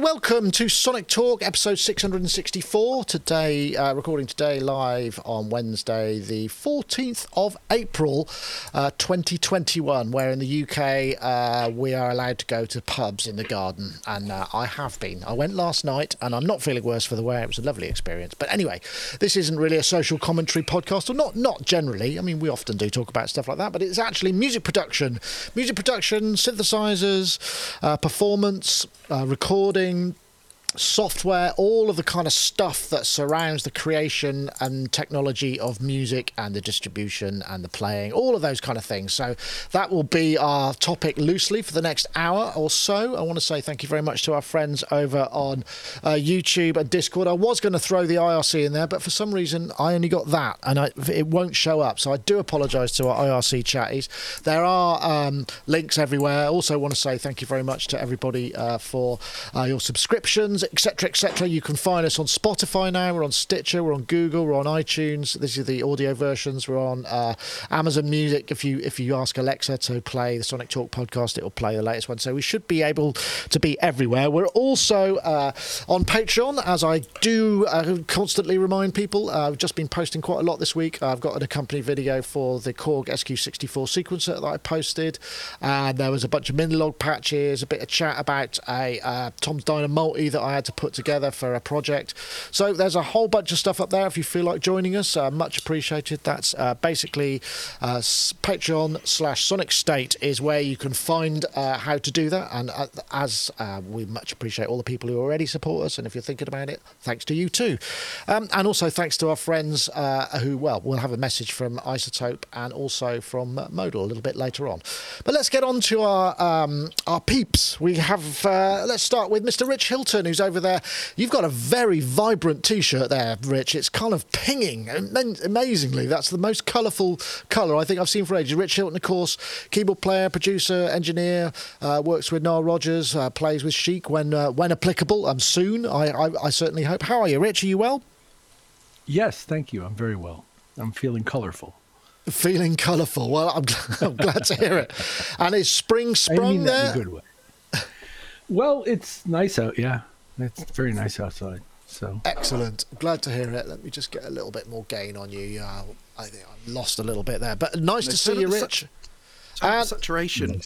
Welcome to Sonic Talk, episode 664. Today, uh, recording today live on Wednesday, the 14th of April, uh, 2021, where in the UK uh, we are allowed to go to pubs in the garden. And uh, I have been. I went last night and I'm not feeling worse for the wear. It was a lovely experience. But anyway, this isn't really a social commentary podcast, or not, not generally. I mean, we often do talk about stuff like that, but it's actually music production. Music production, synthesizers, uh, performance uh, recording, software, all of the kind of stuff that surrounds the creation and technology of music and the distribution and the playing, all of those kind of things. So that will be our topic loosely for the next hour or so. I want to say thank you very much to our friends over on uh, YouTube and Discord. I was going to throw the IRC in there, but for some reason I only got that and I, it won't show up. So I do apologise to our IRC chatties. There are um, links everywhere. Also want to say thank you very much to everybody uh, for uh, your subscriptions etc., etc. You can find us on Spotify now. We're on Stitcher. We're on Google. We're on iTunes. These are the audio versions. We're on uh, Amazon Music. If you if you ask Alexa to play the Sonic Talk podcast, it will play the latest one. So we should be able to be everywhere. We're also uh, on Patreon, as I do uh, constantly remind people. Uh, I've just been posting quite a lot this week. I've got an accompanying video for the Korg SQ64 sequencer that I posted, and there was a bunch of Minilogue patches, a bit of chat about a uh, Tom's Multi that I I had to put together for a project. So there's a whole bunch of stuff up there if you feel like joining us. Uh, much appreciated. That's uh, basically uh, Patreon slash Sonic State is where you can find uh, how to do that. And uh, as uh, we much appreciate all the people who already support us, and if you're thinking about it, thanks to you too. Um, and also thanks to our friends who, well, we'll have a message from iZotope and also from Modal a little bit later on. But let's get on to our um, our peeps. We have let's start with Mr. Rich Hilton, who's over there. You've got a very vibrant T-shirt there, Rich. It's kind of pinging amazingly. That's the most colourful colour I think I've seen for ages. Rich Hilton, of course, keyboard player, producer, engineer, uh, works with Nile Rodgers, uh, plays with Chic when uh, when applicable. Um, soon, I, I, I certainly hope. How are you, Rich? Are you well? Yes, thank you. I'm very well. I'm feeling colourful. Feeling colourful. Well, I'm, I'm glad to hear it. And is spring sprung there? good way. Well, it's nice out. Yeah, it's very nice outside. So excellent. Glad to hear it. Let me just get a little bit more gain on you. Uh, I think I lost a little bit there, but nice to see you, Rich. Turn up the saturation.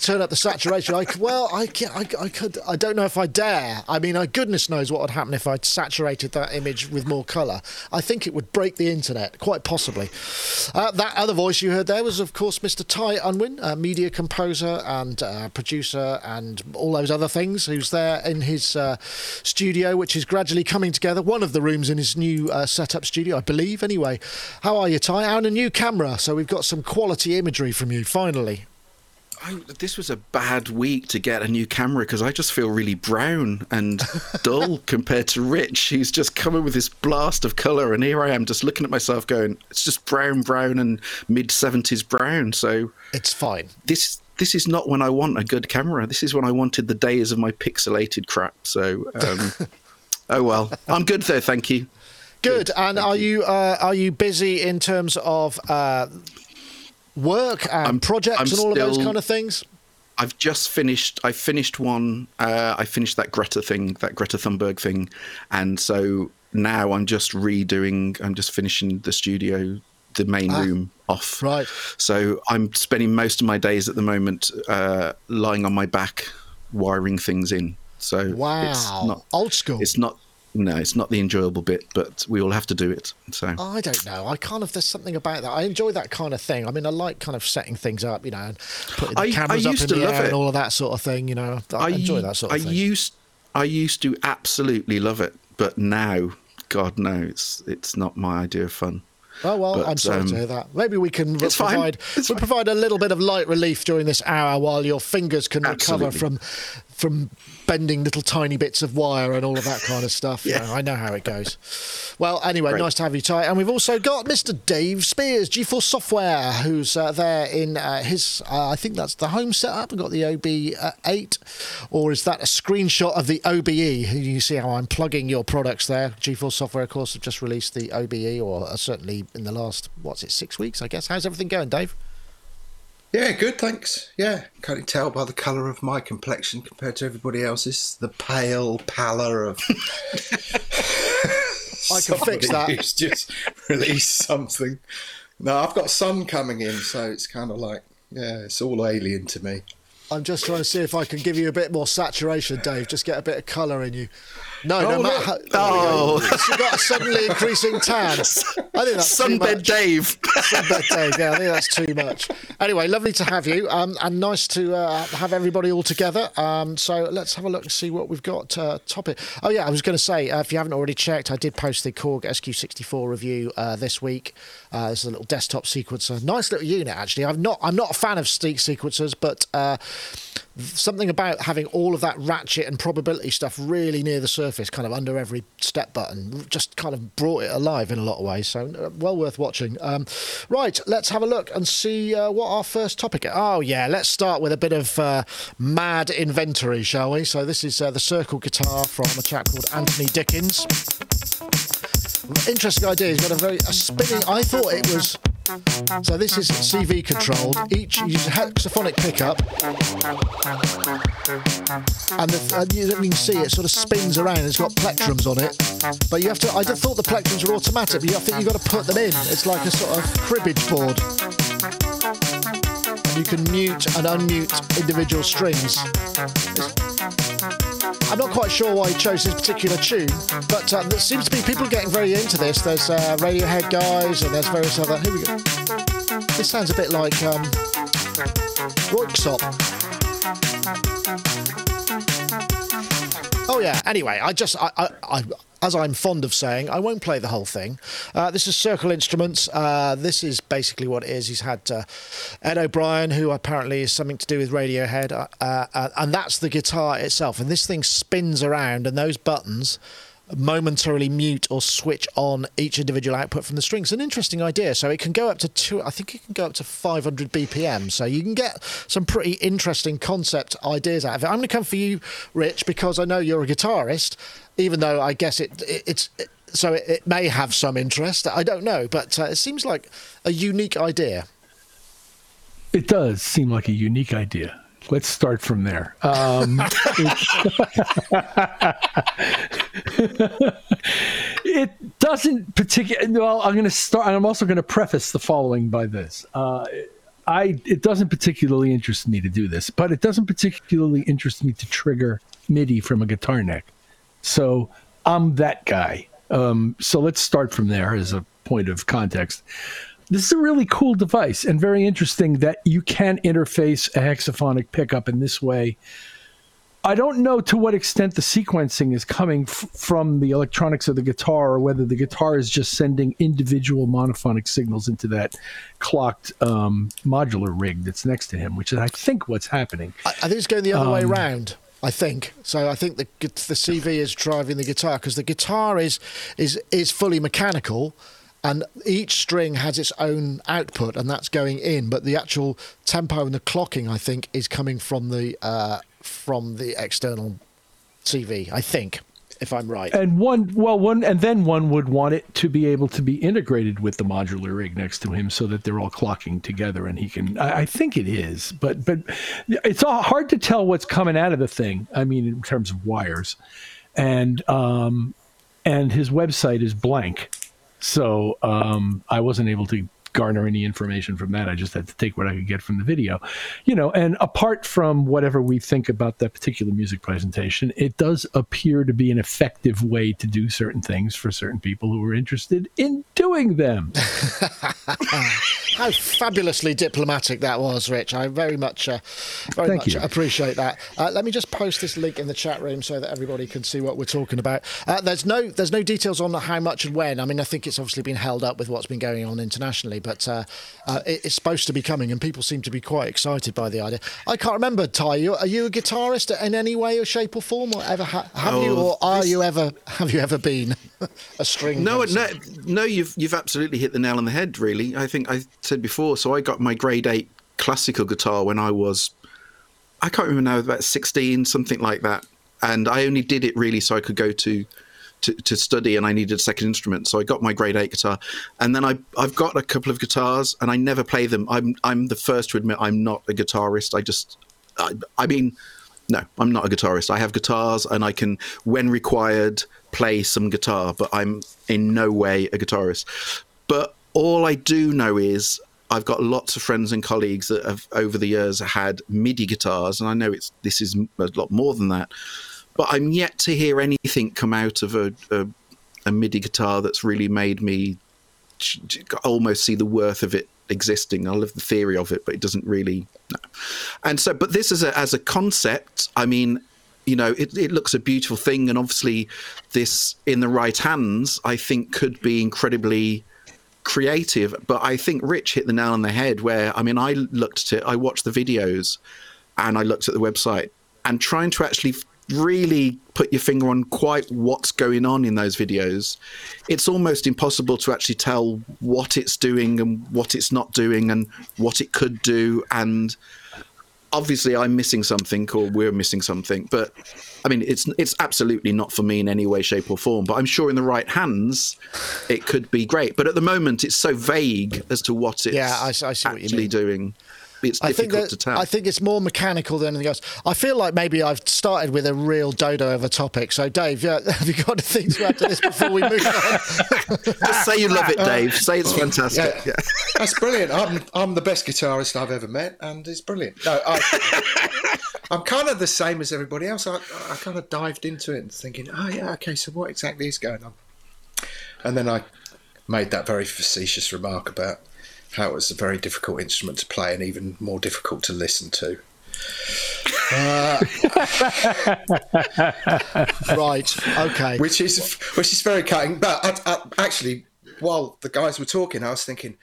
Turn up the saturation. I, well, I, I, I could. I don't know if I dare. I mean, I, goodness knows what would happen if I saturated that image with more colour. I think it would break the internet, quite possibly. Uh, that other voice you heard there was, of course, Mr. Ty Unwin, a media composer and uh, producer and all those other things, who's there in his uh, studio, which is gradually coming together. One of the rooms in his new uh, setup studio, I believe. Anyway, how are you, Ty? Out a new camera, so we've got some quality imagery from you. Finally I, this was a bad week to get a new camera because I just feel really brown and dull compared to Rich, who's just coming with this blast of color, and here I am just looking at myself, going, "It's just brown, brown, and mid seventies brown." So it's fine. This this is not when I want a good camera. This is when I wanted the days of my pixelated crap. So, um, oh well, I'm good though. Thank you. Good. good. And are you, you uh, are you busy in terms of uh, work and I'm, projects I'm and all still, of those kind of things? I've just finished. I finished one. Uh, I finished that Greta thing, that Greta Thunberg thing, and so now I'm just redoing. I'm just finishing the studio, the main ah, room off. Right. So I'm spending most of my days at the moment uh, lying on my back, wiring things in. So wow, it's not, old school. It's not no, it's not the enjoyable bit, but we all have to do it. So I don't know. I kind of there's something about that. I enjoy that kind of thing. I mean, I like kind of setting things up, you know, and putting the I, cameras I up in the air it. and all of that sort of thing. You know, I, I enjoy that sort of I thing. used I used to absolutely love it, but now, God knows, it's it's not my idea of fun. Oh well, but, I'm sorry um, to hear that. Maybe we can provide we provide a little bit of light relief during this hour while your fingers can Absolutely. recover from from bending little tiny bits of wire and all of that kind of stuff. yeah. I know how it goes. Well, anyway, Great. nice to have you, Ty. And we've also got Mr. Dave Spears, GForce Software, who's uh, there in uh, his, uh, I think that's the home setup. We've got the OB8, or is that a screenshot of the OBE? You see how I'm plugging your products there. GForce Software, of course, have just released the OBE, or uh, certainly in the last, what's it, six weeks, I guess. How's everything going, Dave? Yeah, good, thanks. Yeah, can't you tell by the colour of my complexion compared to everybody else's? The pale pallor of. I can fix that. Who's just released something. No, I've got sun coming in, so it's kind of like, yeah, it's all alien to me. I'm just trying to see if I can give you a bit more saturation, Dave. Just get a bit of colour in you. No, no Oh, matter look. how. Oh. You've got a suddenly increasing tan. I think that's Sunbed. Dave. Sunbed Dave. Yeah, I think that's too much. Anyway, lovely to have you, um, and nice to uh, have everybody all together. Um, so let's have a look and see what we've got. Uh, topic. Oh yeah, I was going to say uh, if you haven't already checked, I did post the Korg SQ64 review uh, this week. Uh, this is a little desktop sequencer, nice little unit actually. I'm not I'm not a fan of step sequencers, but uh, something about having all of that ratchet and probability stuff really near the surface, kind of under every step button, just kind of brought it alive in a lot of ways. So uh, well worth watching. Um, right, let's have a look and see uh, what our first topic. Oh yeah, let's start with a bit of uh, mad inventory, shall we? So this is uh, the circle guitar from a chap called Anthony Dickens. Interesting idea. He's got a very a spinning. I thought it was. So this is CV controlled. Each uses a hexaphonic pickup, and, the, and you, can see it sort of spins around. It's got plectrums on it, but you have to. I just thought the plectrums were automatic, but I think you've got to put them in. It's like a sort of cribbage board, and you can mute and unmute individual strings. I'm not quite sure why he chose this particular tune, but uh, there seems to be people getting very into this. There's uh, Radiohead guys, and there's various other. Here we go. This sounds a bit like um, Röyksopp. Oh yeah. Anyway, I just I, I, I as I'm fond of saying, I won't play the whole thing. Uh, this is Circle Instruments. Uh, this is basically what it is. He's had uh, Ed O'Brien, who apparently is something to do with Radiohead, uh, uh, and that's the guitar itself. And this thing spins around, and those buttons momentarily mute or switch on each individual output from the strings. An interesting idea. So it can go up to two. I think it can go up to 500 BPM. So you can get some pretty interesting concept ideas out of it. I'm going to come for you, Rich, because I know you're a guitarist. Even though I guess it, it it's. It, so it, it may have some interest. I don't know, but uh, it seems like a unique idea. It does seem like a unique idea. Let's start from there. Um, it doesn't particularly. Well, I'm going to start, I'm also going to preface the following by this. Uh, I it doesn't particularly interest me to do this, but it doesn't particularly interest me to trigger MIDI from a guitar neck. So I'm that guy. Um, so let's start from there as a point of context. This is a really cool device and very interesting that you can interface a hexaphonic pickup in this way. I don't know to what extent the sequencing is coming f- from the electronics of the guitar or whether the guitar is just sending individual monophonic signals into that clocked um, modular rig that's next to him, which is, I think, what's happening. I, I think it's going the other way around. I think so. I think the the CV is driving the guitar because the guitar is is is fully mechanical, and each string has its own output, and that's going in. But the actual tempo and the clocking, I think, is coming from the uh, from the external CV. I think, if I'm right. And one, well, one, and then one would want it to be able to be integrated with the modular rig next to him, so that they're all clocking together, and he can. I, I think it is, but but it's all hard to tell what's coming out of the thing. I mean, in terms of wires, and um, and his website is blank, so um, I wasn't able to garner any information from that. I just had to take what I could get from the video, you know. And apart from whatever we think about that particular music presentation, it does appear to be an effective way to do certain things for certain people who are interested in doing them. How fabulously diplomatic that was, Rich. I very much, uh, very Thank much you. appreciate that. Uh, let me just post this link in the chat room so that everybody can see what we're talking about. Uh, there's no, there's no details on how much and when. I mean, I think it's obviously been held up with what's been going on internationally, but uh, uh, it, it's supposed to be coming, and people seem to be quite excited by the idea. I can't remember, Ty. You, are you a guitarist in any way or shape or form, or ever ha- have you, Oh, or are this- you ever have you ever been a string? No, person? no, no. You've you've absolutely hit the nail on the head. Really, I think I said before. So I got my grade eight classical guitar when I was, I can't remember now, about sixteen, something like that. And I only did it really so I could go to to, to study and I needed a second instrument. So I got my grade eight guitar, and then I I've got a couple of guitars and I never play them. I'm I'm the first to admit I'm not a guitarist. I just I, I mean. No, I'm not a guitarist. I have guitars and I can, when required, play some guitar, but I'm in no way a guitarist. But all I do know is I've got lots of friends and colleagues that have over the years had MIDI guitars, and I know it's this is a lot more than that. But I'm yet to hear anything come out of a, a, a MIDI guitar that's really made me almost see the worth of it existing. I love the theory of it, but it doesn't really. No. And so, but this is a as a concept, I mean, you know, it, it looks a beautiful thing, and obviously, this in the right hands, I think, could be incredibly creative. But I think Rich hit the nail on the head. Where I mean, I looked at it, I watched the videos, and I looked at the website, and trying to actually really put your finger on quite what's going on in those videos, it's almost impossible to actually tell what it's doing and what it's not doing and what it could do. And obviously, I'm missing something or we're missing something. But I mean, it's it's absolutely not for me in any way, shape, or form. But I'm sure in the right hands, it could be great. But at the moment, it's so vague as to what it's yeah, I, I see what actually mean. doing it's I think difficult that, to tell. I think it's more mechanical than anything else. I feel like maybe I've started with a real dodo of a topic. So, Dave, yeah, have you got anything to add to this before we move on? Just say you love it, Dave. Say it's fantastic. Yeah. Yeah. That's brilliant. I'm I'm the best guitarist I've ever met, and it's brilliant. No, I, I'm kind of the same as everybody else. I, I kind of dived into it and thinking, oh yeah, okay, so what exactly is going on? And then I made that very facetious remark about how it was a very difficult instrument to play and even more difficult to listen to. right. Okay. which is which is very cutting. But I, I, actually, while the guys were talking, I was thinking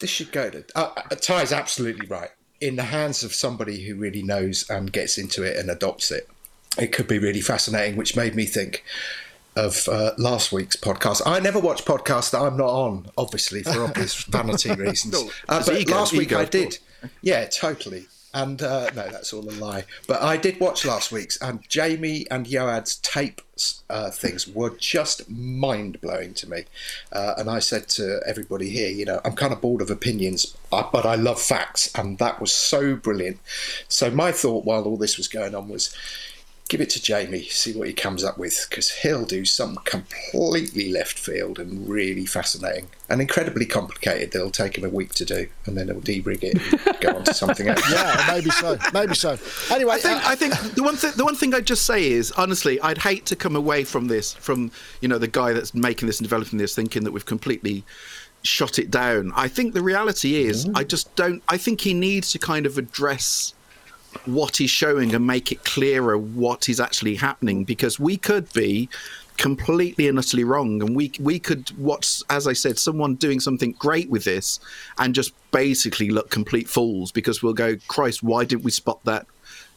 this should go to. Uh, uh, Ty's absolutely right. In the hands of somebody who really knows and gets into it and adopts it, it could be really fascinating. Which made me think of uh, last week's podcast. I never watch podcasts that I'm not on, obviously for obvious vanity reasons. No, uh, but ego, last week ego, I did. Yeah, totally. And uh, no, that's all a lie. But I did watch last week's, and Jamie and Yoad's tape uh, things were just mind blowing to me. Uh, and I said to everybody here, you know, I'm kind of bored of opinions, uh, but I love facts, and that was so brilliant. So my thought while all this was going on was, give it to Jamie, see what he comes up with, because he'll do something completely left field and really fascinating and incredibly complicated. That'll take him a week to do, and then he'll de-rig it and go on to something else. yeah, maybe so. Maybe so. Anyway, I think, uh, I think the one thing the one thing I'd just say is honestly, I'd hate to come away from this from you know the guy that's making this and developing this thinking that we've completely shot it down. I think the reality is I just don't. I think he needs to kind of address what he's showing and make it clearer what is actually happening because we could be completely and utterly wrong and we we could watch as i said someone doing something great with this and just basically look complete fools because we'll go christ why didn't we spot that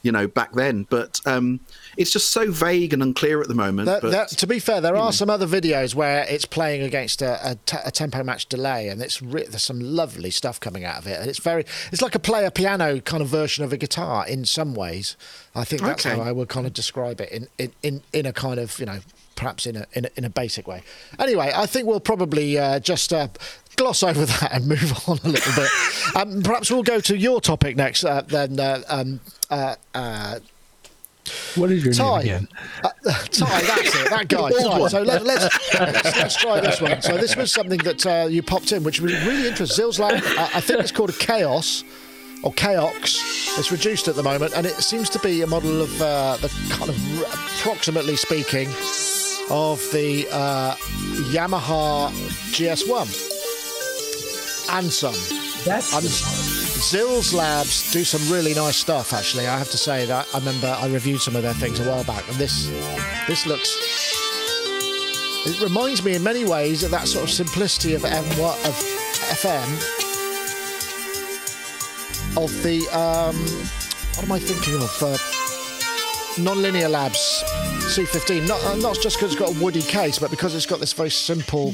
you know back then but um it's just so vague and unclear at the moment That, but, that, to be fair, there are some other videos where it's playing against a, a, te- a tempo match delay, and it's re- there's some lovely stuff coming out of it. And it's very, it's like a player piano kind of version of a guitar in some ways. I think that's Okay. how I would kind of describe it in, in, in, in a kind of you know perhaps in a, in a in a basic way. Anyway, I think we'll probably uh, just. Uh, Gloss over that and move on a little bit. Um, perhaps we'll go to your topic next. Uh, then, uh, um, uh, uh, What is your Ty. name again? Uh, Ty, that's it, that guy. Ty. So let, let's, let's let's try this one. So this was something that uh, you popped in, which was really interesting. XILS-lab, uh, I think it's called a Chaos or Chaox. It's reduced at the moment, and it seems to be a model of uh, the kind of approximately speaking of the uh, Yamaha GS1 and some. That's Um, XILS Labs do some really nice stuff. Actually, I have to say that I remember I reviewed some of their things a while back, and this this looks. It reminds me in many ways of that sort of simplicity of M of FM of the um, what am I thinking of? Uh, Non-linear Labs C15. Not uh, not just because it's got a woody case, but because it's got this very simple.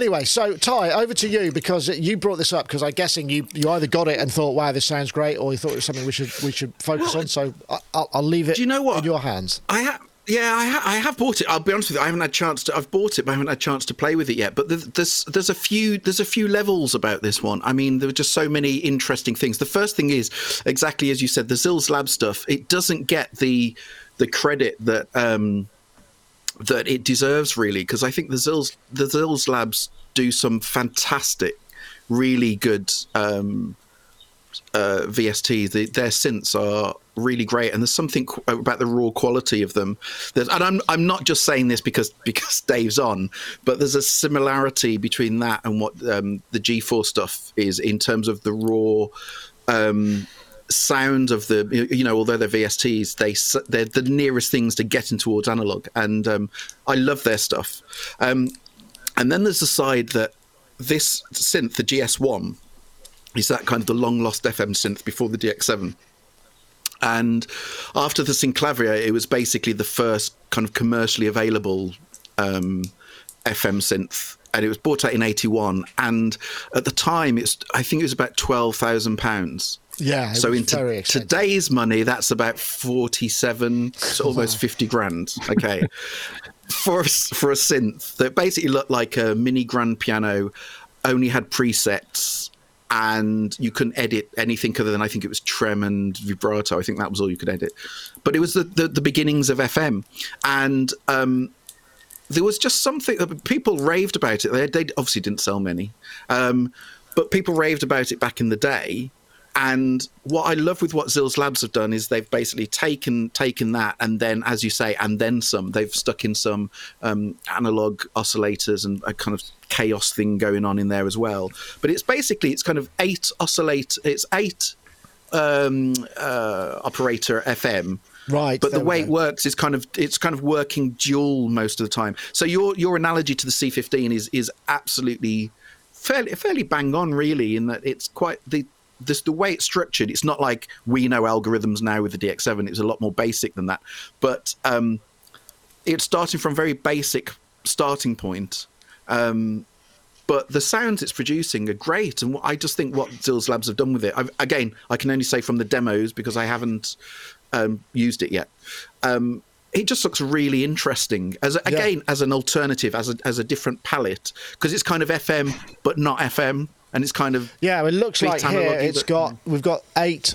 Anyway, so Ty, over to you because you brought this up because I'm guessing you, you either got it and thought, "Wow, this sounds great," or you thought it was something we should we should focus Well, on. So I- I'll, I'll leave it. Do you know what? in your hands? I have. Yeah, I, ha- I have bought it. I'll be honest with you. I haven't had a chance to. I've bought it, but I haven't had a chance to play with it yet. But there's, there's there's a few there's a few levels about this one. I mean, there were just so many interesting things. The first thing is exactly as you said, the XILS Lab stuff. It doesn't get the the credit that um, that it deserves really, because I think the XILS the XILS Labs do some fantastic, really good um, uh, VST. The, their synths are really great, and there's something qu- about the raw quality of them. And I'm I'm not just saying this because because Dave's on, but there's a similarity between that and what um, the GForce stuff is in terms of the raw. Um, sound of the you- know although they're VSTs they they're the nearest things to getting towards analog and um, I love their stuff um, and then there's the side that this synth the GS1 is that kind of the long lost FM synth before the DX7. And after the Synclavier, it was basically the first kind of commercially available um, FM synth. And it was bought out in 81. And at the time, it's I think it was about £12,000. Yeah, So in expensive. today's money, that's about 47, so almost 50 grand. Okay. for, a, for a synth that basically looked like a mini grand piano, only had presets, and you couldn't edit anything other than I think it was trem and vibrato. I think that was all you could edit. But it was the, the, the beginnings of FM. And um, there was just something that people raved about it. They, they obviously didn't sell many, um, but people raved about it back in the day. And what I love with what XILS Labs have done is they've basically taken taken that and then, as you say, and then some. They've stuck in some um, analog oscillators and a kind of chaos thing going on in there as well. But it's basically it's kind of eight oscillate. It's eight um, uh, operator FM. Right, But the way it works is kind of it's kind of working dual most of the time. So your your analogy to the C15 is is absolutely fairly fairly bang on really in that it's quite the this the way it's structured. It's not like we know algorithms now with the DX7. It's a lot more basic than that. But um, it's starting from a very basic starting point. Um, but the sounds it's producing are great, and I just think what XILS Labs have done with it. I've, again, I can only say from the demos because I haven't um, used it yet. Um, it just looks really interesting as a, again as an alternative, as a as a different palette because it's kind of FM but not FM, and it's kind of Yeah, it looks like here it's got we've got eight,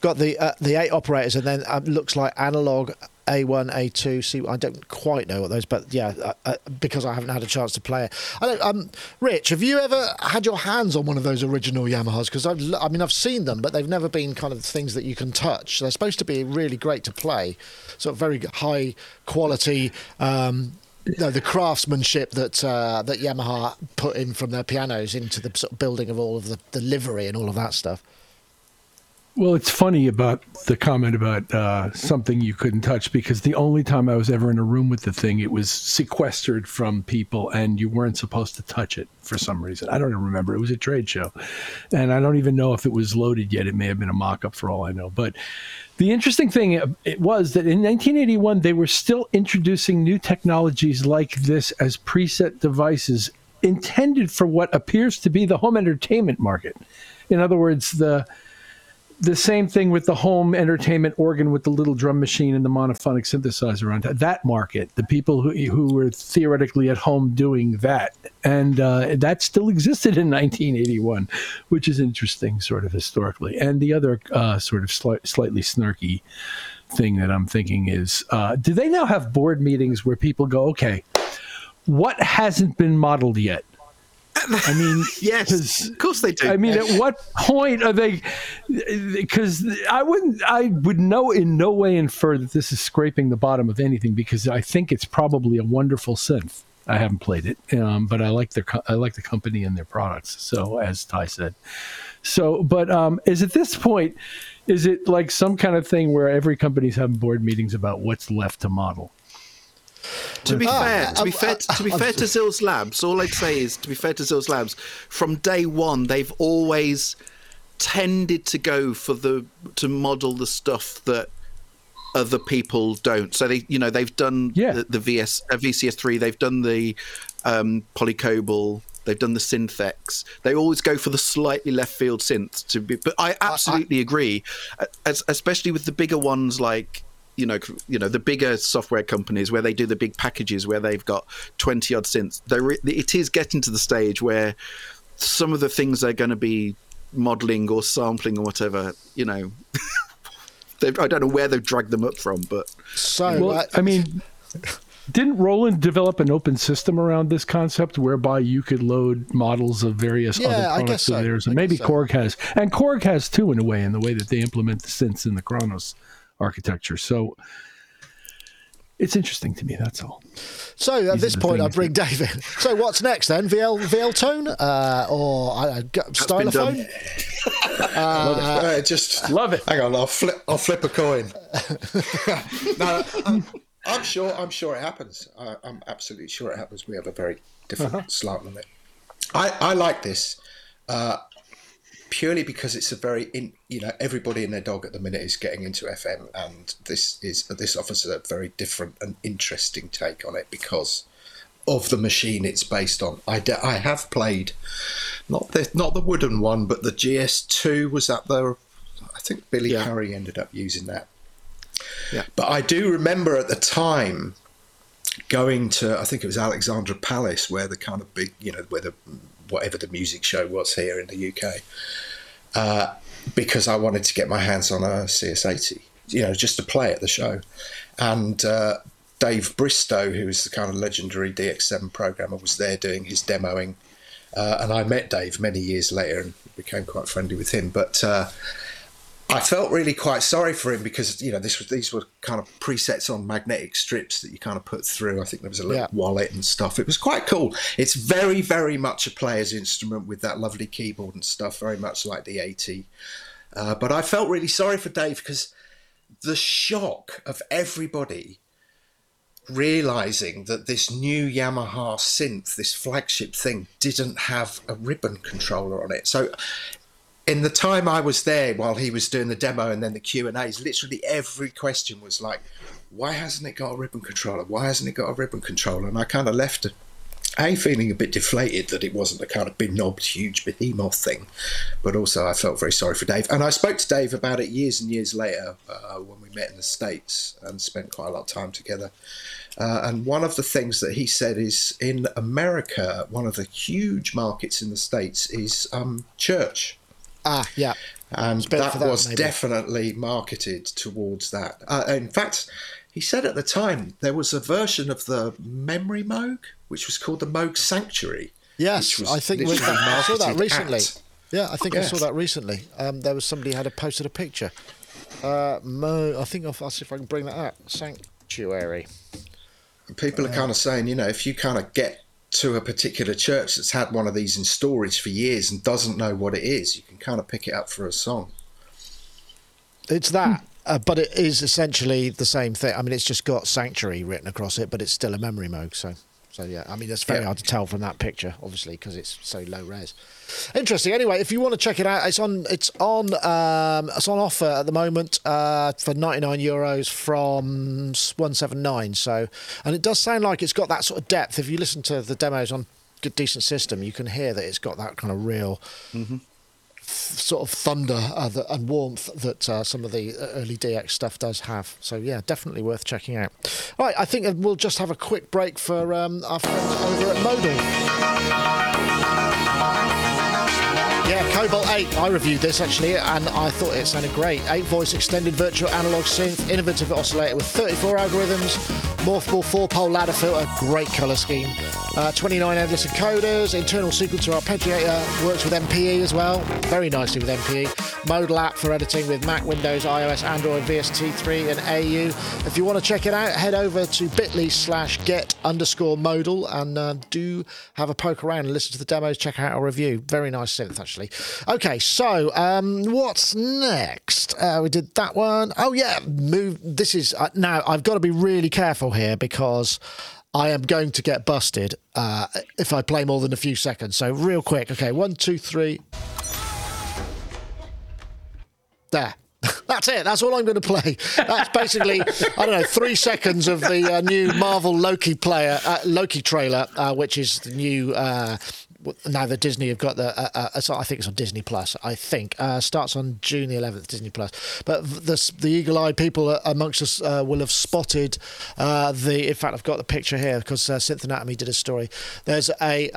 got the uh, the eight operators, and then um, looks like analog A1, A2, C. I don't quite know what those, but yeah, uh, uh, because I haven't had a chance to play it. I don't, um, Rich, have you ever had your hands on one of those original Yamahas? Because I've, I mean, I've seen them, but they've never been kind of things that you can touch. They're supposed to be really great to play, sort of very high quality. Um, no, the craftsmanship that uh, that Yamaha put in from their pianos into the sort of building of all of the, the livery and all of that stuff. Well, it's funny about the comment about uh, something you couldn't touch because the only time I was ever in a room with the thing, it was sequestered from people and you weren't supposed to touch it for some reason. I don't even remember. It was a trade show. And I don't even know if it was loaded yet. It may have been a mock up for all I know. But the interesting thing uh, it was that in 1981, they were still introducing new technologies like this as preset devices intended for what appears to be the home entertainment market. In other words, the the same thing with the home entertainment organ with the little drum machine and the monophonic synthesizer on. That market, the people who who were theoretically at home doing that, and uh, that still existed in 1981, which is interesting, sort of historically. And the other uh, sort of slight, slightly snarky thing that I'm thinking is, uh, do they now have board meetings where people go, okay, what hasn't been modeled yet? I mean, yes, of course they do. I mean, at what point are they? Because I wouldn't, I would know in no way infer that this is scraping the bottom of anything because I think it's probably a wonderful synth. I haven't played it, um, but I like their, I like the company and their products. So, as Ty said, so, but um, is at this point, is it like some kind of thing where every company's having board meetings about what's left to model? To be Ah, fair, to be uh, fair, uh, to be uh, fair to XILS Labs, all I'd say is to be fair to XILS Labs. From day one, they've always tended to go for the to model the stuff that other people don't. So they, you know, they've done Yeah. the, the VS uh, VCS three, they've done the um, Polycobal, They've done the synthex. They always go for the slightly left field synths to be. But I absolutely agree, as, especially with the bigger ones like you know, you know the bigger software companies where they do the big packages where they've got twenty odd synths. Re- it is getting to the stage where some of the things they're going to be modeling or sampling or whatever, you know. I don't know where they've dragged them up from, but so well, uh, I mean, didn't Roland develop an open system around this concept whereby you could load models of various Yeah, other I products so. of theirs? And maybe guess so. Korg has, and Korg has too, in a way, in the way that they implement the synths in the Kronos architecture. So it's interesting to me. That's all. So at These this point, I bring Dave in. So what's next then? VL VL tone uh, or uh, been stylophone? Uh, just Love it. Hang on, I'll flip. I'll flip a coin. no, I'm, I'm sure. I'm sure it happens. I, I'm absolutely sure it happens. We have a very different slant on it. I, I like this uh, purely because it's a very in, you know everybody and their dog at the minute is getting into FM, and this is this offers a very different and interesting take on it because of the machine it's based on. I, d- I have played not the not the wooden one, but the GS2 was that the I think Billy Yeah. Currie ended up using that. Yeah. But I do remember at the time going to I think it was Alexandra Palace where the kind of big you know where the whatever the music show was here in the UK uh, because I wanted to get my hands on a CS80 you know just to play at the show. And uh, Dave Bristow who was the kind of legendary DX7 programmer was there doing his demoing uh, and I met Dave many years later and became quite friendly with him. But uh, I felt really quite sorry for him because you know this was these were kind of presets on magnetic strips that you kind of put through. I think there was a little Yeah. wallet and stuff. It was quite cool. It's very very much a player's instrument with that lovely keyboard and stuff, very much like the AT. Uh, but I felt really sorry for Dave because the shock of everybody realizing that this new Yamaha synth, this flagship thing, didn't have a ribbon controller on it. So in the time I was there while he was doing the demo and then the Q and A's, literally every question was like, "Why hasn't it got a ribbon controller? Why hasn't it got a ribbon controller?" And I kind of left, a feeling a bit deflated that it wasn't a kind of big knobbed, huge behemoth thing, but also I felt very sorry for Dave. And I spoke to Dave about it years and years later uh, when we met in the states and spent quite a lot of time together. Uh, and one of the things that he said is in America, one of the huge markets in the states is um, church Ah, yeah. and that, that, was maybe. definitely marketed towards that. Uh, in fact, he said at the time there was a version of the Memory Moog, which was called the Moog Sanctuary. Yes, I think we I saw that recently. at- Yeah, I think I saw that recently. Um, there was somebody had a posted a picture. Uh, Mo, I think I'll, I'll see if I can bring that up. Sanctuary. People are kind of saying, you know, if you kind of get to a particular church that's had one of these in storage for years and doesn't know what it is, you can kind of pick it up for a song. It's that, uh, but it is essentially the same thing. I mean, it's just got sanctuary written across it, but it's still a memory Moog. So, so yeah. I mean, it's very Yeah. hard to tell from that picture, obviously, because it's so low res. Interesting. Anyway, if you want to check it out, it's on. It's on. Um, it's on offer at the moment uh, for ninety nine euros from one seven nine. So, and it does sound like it's got that sort of depth. If you listen to the demos on good decent system, you can hear that it's got that kind of real sort of thunder uh, and warmth that uh, some of the early DX stuff does have. So yeah, definitely worth checking out. All right, I think we'll just have a quick break for um, our friends over at Modal. Yeah, Cobalt 8. I reviewed this actually, and I thought it sounded great. Eight voice extended virtual analog synth, innovative oscillator with 34 algorithms, morphable four pole ladder filter, great colour scheme, uh, 29 endless encoders, internal sequencer arpeggiator, works with MPE as well, very nicely with MPE. Modal app for editing with Mac, Windows, iOS, Android, VST3, and AU. If you want to check it out, head over to bit.ly slash get underscore modal and uh, do have a poke around and listen to the demos, check out our review. Very nice synth, actually. Okay, so um, what's next? Uh, we did that one. Oh, yeah, move. This is uh, now I've got to be really careful here because. I am going to get busted uh, if I play more than a few seconds. So, real quick. Okay, one, two, three. There. That's it. That's all I'm going to play. That's basically, I don't know, three seconds of the uh, new Marvel Loki player, uh, Loki trailer, uh, which is the new uh, now that Disney have got the, uh, uh, I think it's on Disney Plus. I think uh, starts on June the 11th, Disney Plus. But the the eagle-eyed people amongst us uh, will have spotted uh, the. In fact, I've got the picture here because uh, Synth Anatomy did a story. There's a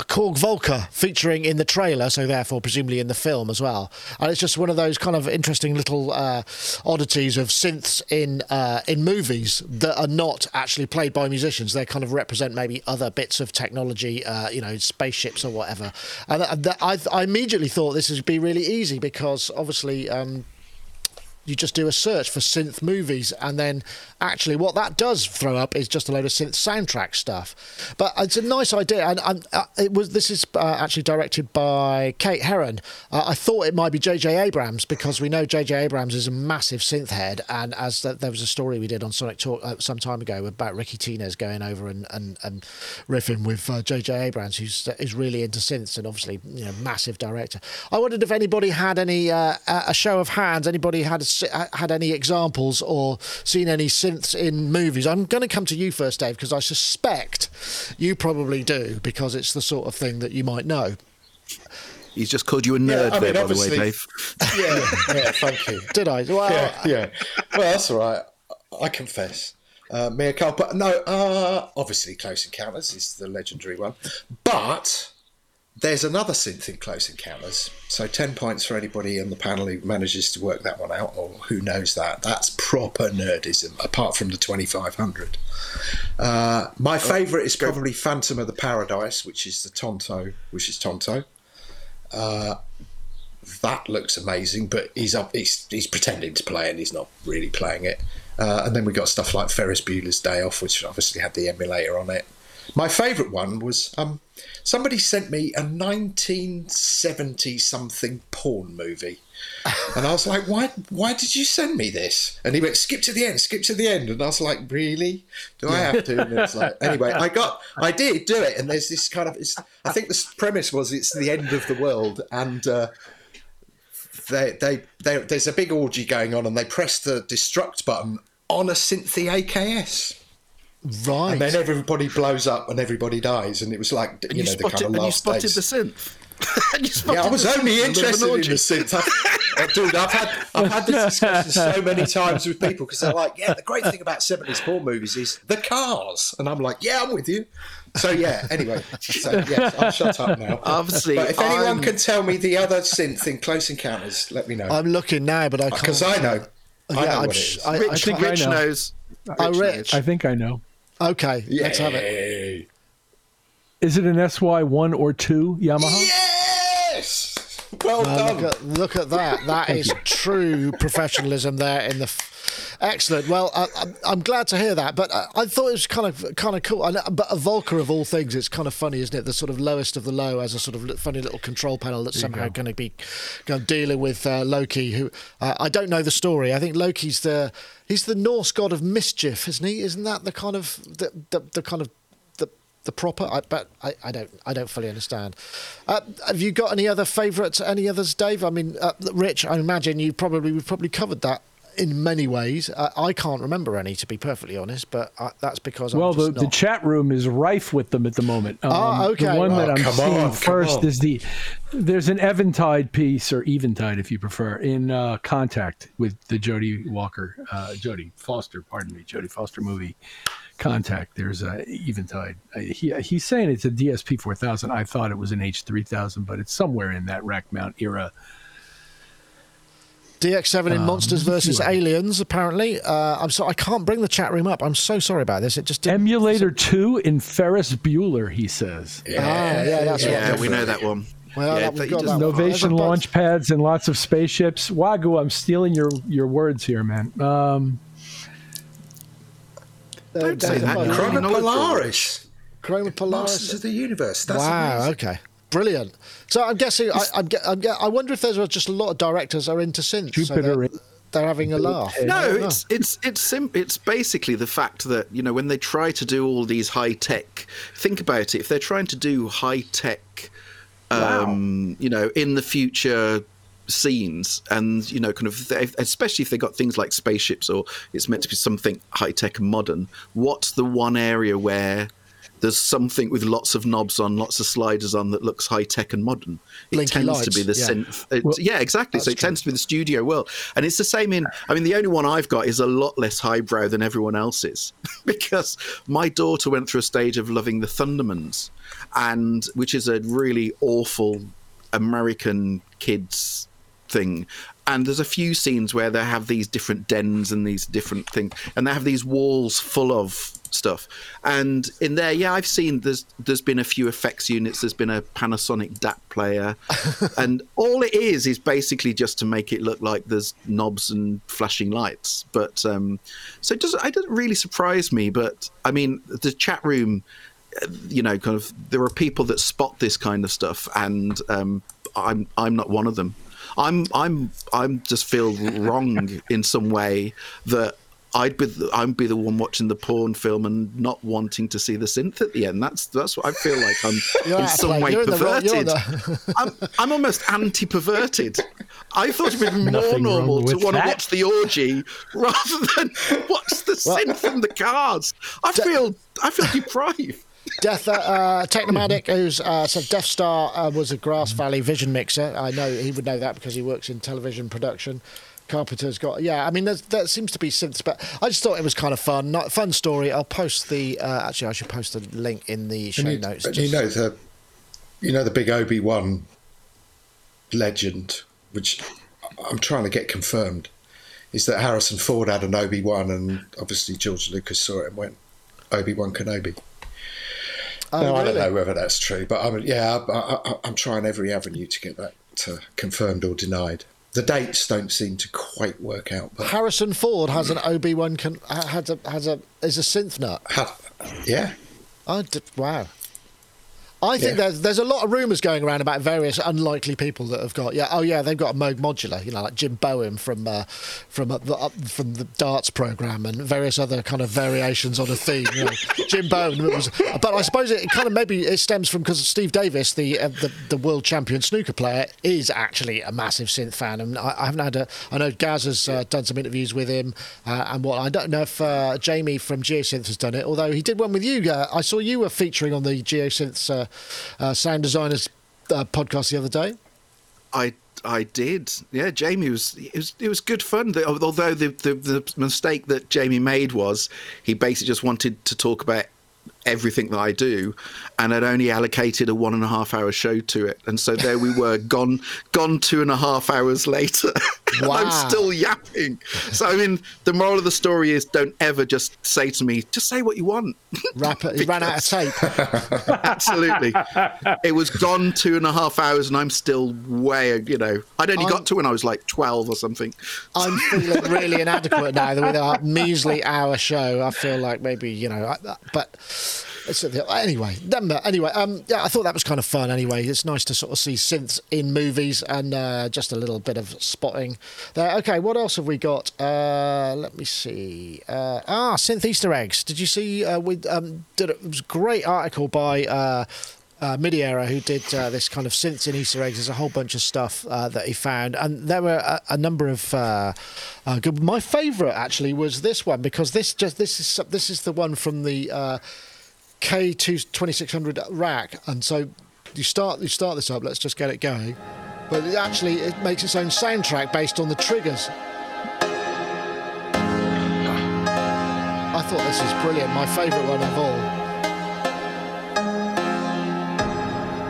a Korg Volca featuring in the trailer, so therefore presumably in the film as well. And it's just one of those kind of interesting little uh, oddities of synths in uh, in movies that are not actually played by musicians. They kind of represent maybe other bits of technology, uh, you know, spaceships or whatever. And I, I, immediately thought this would be really easy because obviously. Um, you just do a search for synth movies, and then actually what that does throw up is just a load of synth soundtrack stuff. But it's a nice idea, and, and uh, it was. This is uh, actually directed by Kate Herron. Uh, I thought it might be J.J. Abrams because we know J.J. Abrams is a massive synth head, and as the, there was a story we did on Sonic Talk uh, some time ago about Ricky Tinez going over and and, and riffing with J.J. Uh, Abrams, who's is really into synths and obviously you know massive director. I wondered if anybody had any uh, a show of hands, anybody had a had any examples or seen any synths in movies? I'm going to come to you first, Dave, because I suspect you probably do because it's the sort of thing that you might know. He's just called you a nerd yeah, mean, there, by the way, Dave. Yeah, yeah, thank you. Did I? Well, yeah, yeah. Well, that's all right. I confess. Uh, Mia Culpa. No, uh, obviously, Close Encounters is the legendary one. But there's another synth in Close Encounters. So 10 points for anybody on the panel who manages to work that one out, or who knows that. That's proper nerdism, apart from the 2500. Uh, my favourite is probably Phantom of the Paradise, which is the Tonto, which is Tonto. Uh, that looks amazing, but he's up. He's, he's pretending to play and he's not really playing it. Uh, and then we got stuff like Ferris Bueller's Day Off, which obviously had the emulator on it. My favourite one was um, somebody sent me a 1970 something porn movie. And I was like, why, why did you send me this? And he went, skip to the end, skip to the end. And I was like, really? Do I have to? And it's like, anyway, I got, I did do it. And there's this kind of, I think the premise was it's the end of the world. And, uh, they, they, they, there's a big orgy going on, and they press the destruct button on a Synthi AKS. Right. And then everybody blows up and everybody dies, and it was like you, you, know spotted, the kind of last and you spotted days. the synth. yeah, I was only interested in the synth. I, uh, dude, I've had I've had this discussion so many times with people because they're like, "Yeah, the great thing about seventies porn movies is the cars," and I'm like, "Yeah, I'm with you." So yeah. Anyway, so yes, I'll shut up now. Obviously, but if anyone I'm... can tell me the other synth in Close Encounters, let me know. I'm looking now, but I can't because I know. I know I'm what it is. I, Rich, I think Rich I know. knows. Rich I, Rich. I think I know. Okay, Yay. let's have it. Is it an SY one or two Yamaha? Yes. Well uh, done. Look at, look at, that. That is true professionalism there in the. Excellent. Well, I, am glad to hear that. But I, I, thought it was kind of kind of cool. but a Volca of all things, it's kind of funny, isn't it? The sort of lowest of the low as a sort of funny little control panel that's somehow go. going to be going dealing with uh, Loki. Who uh, I don't know the story. I think Loki's the he's the Norse god of mischief, isn't he? Isn't that the kind of the, the, the kind of the the proper? I, but I, I don't I don't fully understand. Uh, have you got any other favourites? Any others, Dave? I mean, uh, Rich. I imagine you probably we've probably covered that in many ways. Uh, I can't remember any, to be perfectly honest, but I, that's because well, the, not... Well, the chat room is rife with them at the moment. Um, oh, okay. The one oh, that I'm seeing on, first is the there's an Eventide piece or Eventide, if you prefer, in uh, Contact with the Jodie Walker, uh, Jodie Foster, pardon me, Jodie Foster movie. Contact. There's a Eventide. Uh, he, he's saying it's a DSP 4000. I thought it was an H3000, but it's somewhere in that rack mount era DX7 in um, Monsters versus Aliens. Apparently, uh, I'm sorry, I can't bring the chat room up. I'm so sorry about this. It just didn't... Emulator Two in Ferris Bueller. He says. Yeah, ah, yeah, that's yeah. we know that one. Well, yeah, that, got that Novation launch pads and lots of spaceships. Wagyu, I'm stealing your your words here, man. Um, Don't say that. Chroma Polaris. Chroma Polaris. Masters of the Universe. That's wow. Amazing. Okay. Brilliant. So I'm guessing. I, I'm, I'm, i wonder if there's just a lot of directors are into synth. Jupiter. So they're having a laugh. No, it's it's it's sim- it's basically the fact that you know when they try to do all these high tech. Think about it. If they're trying to do high tech, um, wow. you know, in the future scenes and you know kind of especially if they got things like spaceships or it's meant to be something high tech and modern what's the one area where there's something with lots of knobs on, lots of sliders on that looks high tech and modern. It Blinky tends lights, to be the yeah. synth. Well, yeah, exactly. So it true. tends to be the studio world, and it's the same in. I mean, the only one I've got is a lot less highbrow than everyone else's because my daughter went through a stage of loving the Thundermans, and which is a really awful American kids thing. And there's a few scenes where they have these different dens and these different things, and they have these walls full of stuff. And in there, yeah, I've seen there's there's been a few effects units. There's been a Panasonic DAT player, and all it is is basically just to make it look like there's knobs and flashing lights. But um, so it doesn't. It doesn't really surprise me. But I mean, the chat room you know, kind of there are people that spot this kind of stuff, and um, I'm I'm not one of them. I'm I'm I'm just feel wrong in some way that I'd be the, I'd be the one watching the porn film and not wanting to see the synth at the end. That's that's what I feel like I'm You're in some place. way You're in the wrong- you're perverted. the- I'm, I'm almost anti-perverted. I thought it'd be more Nothing wrong normal to with want to watch the orgy rather than watch the synth and the cars. I feel I feel deprived. Death uh, uh, Technomatic, who's uh, said Death Star uh, was a Grass Valley vision mixer. I know he would know that because he works in television production. Carpenter's got yeah. I mean, there seems to be synths, but I just thought it was kind of fun. Not fun story. I'll post the. Uh, actually, I should post the link in the show you, notes. and you know the, you know the big Obi Wan legend, which I'm trying to get confirmed, is that Harrison Ford had an OB-1, and obviously George Lucas saw it and went Obi Wan Kenobi. Oh, no, I don't know whether that's true, but I mean, yeah, I, I, I'm trying every avenue to get that uh, confirmed or denied. The dates don't seem to quite work out, but Harrison Ford has an OB one ha- has a has a is a synth nut. ha- yeah, I wow. I think Yeah. there's there's a lot of rumours going around about various unlikely people that have got yeah oh yeah they've got a Moog modular you know like Jim Bowen from uh, from uh, the, up from the darts program and various other kind of variations on a theme you know Jim Bowen was but I suppose it kind of maybe it stems from because Steve Davis the, uh, the the world champion snooker player is actually a massive synth fan and I, I haven't had a I know Gaz has uh, done some interviews with him uh, and what I don't know if uh, Jamie from Geosynth has done it although he did one with you uh, I saw you were featuring on the Geosynths uh, sound designers uh, podcast the other day. I I did. Yeah, Jamie was it was it was good fun. Although the, the the mistake that Jamie made was he basically just wanted to talk about everything that I do, and had only allocated a one and a half hour show to it. And so there we were, gone gone two and a half hours later. Wow. I'm still yapping. So I mean, the moral of the story is: don't ever just say to me, just say what you want. Rap, he ran out of tape. Absolutely. it was gone two and a half hours, and I'm still way, you know, I'd only I'm- got to when I was like 12 or something. I'm feeling really inadequate now with our measly hour show. I feel like maybe you know, I- but anyway. Anyway. Um, yeah, I thought that was kind of fun. Anyway, it's nice to sort of see synths in movies and uh, just a little bit of spotting there. Okay, what else have we got? Uh, let me see. Uh, ah, synth Easter eggs. Did you see? Uh, we um, did a, it was a great article by. Uh, uh, Midierror, who did uh, this kind of synths in Easter eggs. There's a whole bunch of stuff uh, that he found, and there were a, a number of uh, uh, good. My favourite actually was this one because this just this is this is the one from the uh, K two twenty six hundred rack, and so you start you start this up. Let's just get it going. But it actually, it makes its own soundtrack based on the triggers. I thought this is brilliant. My favourite one of all.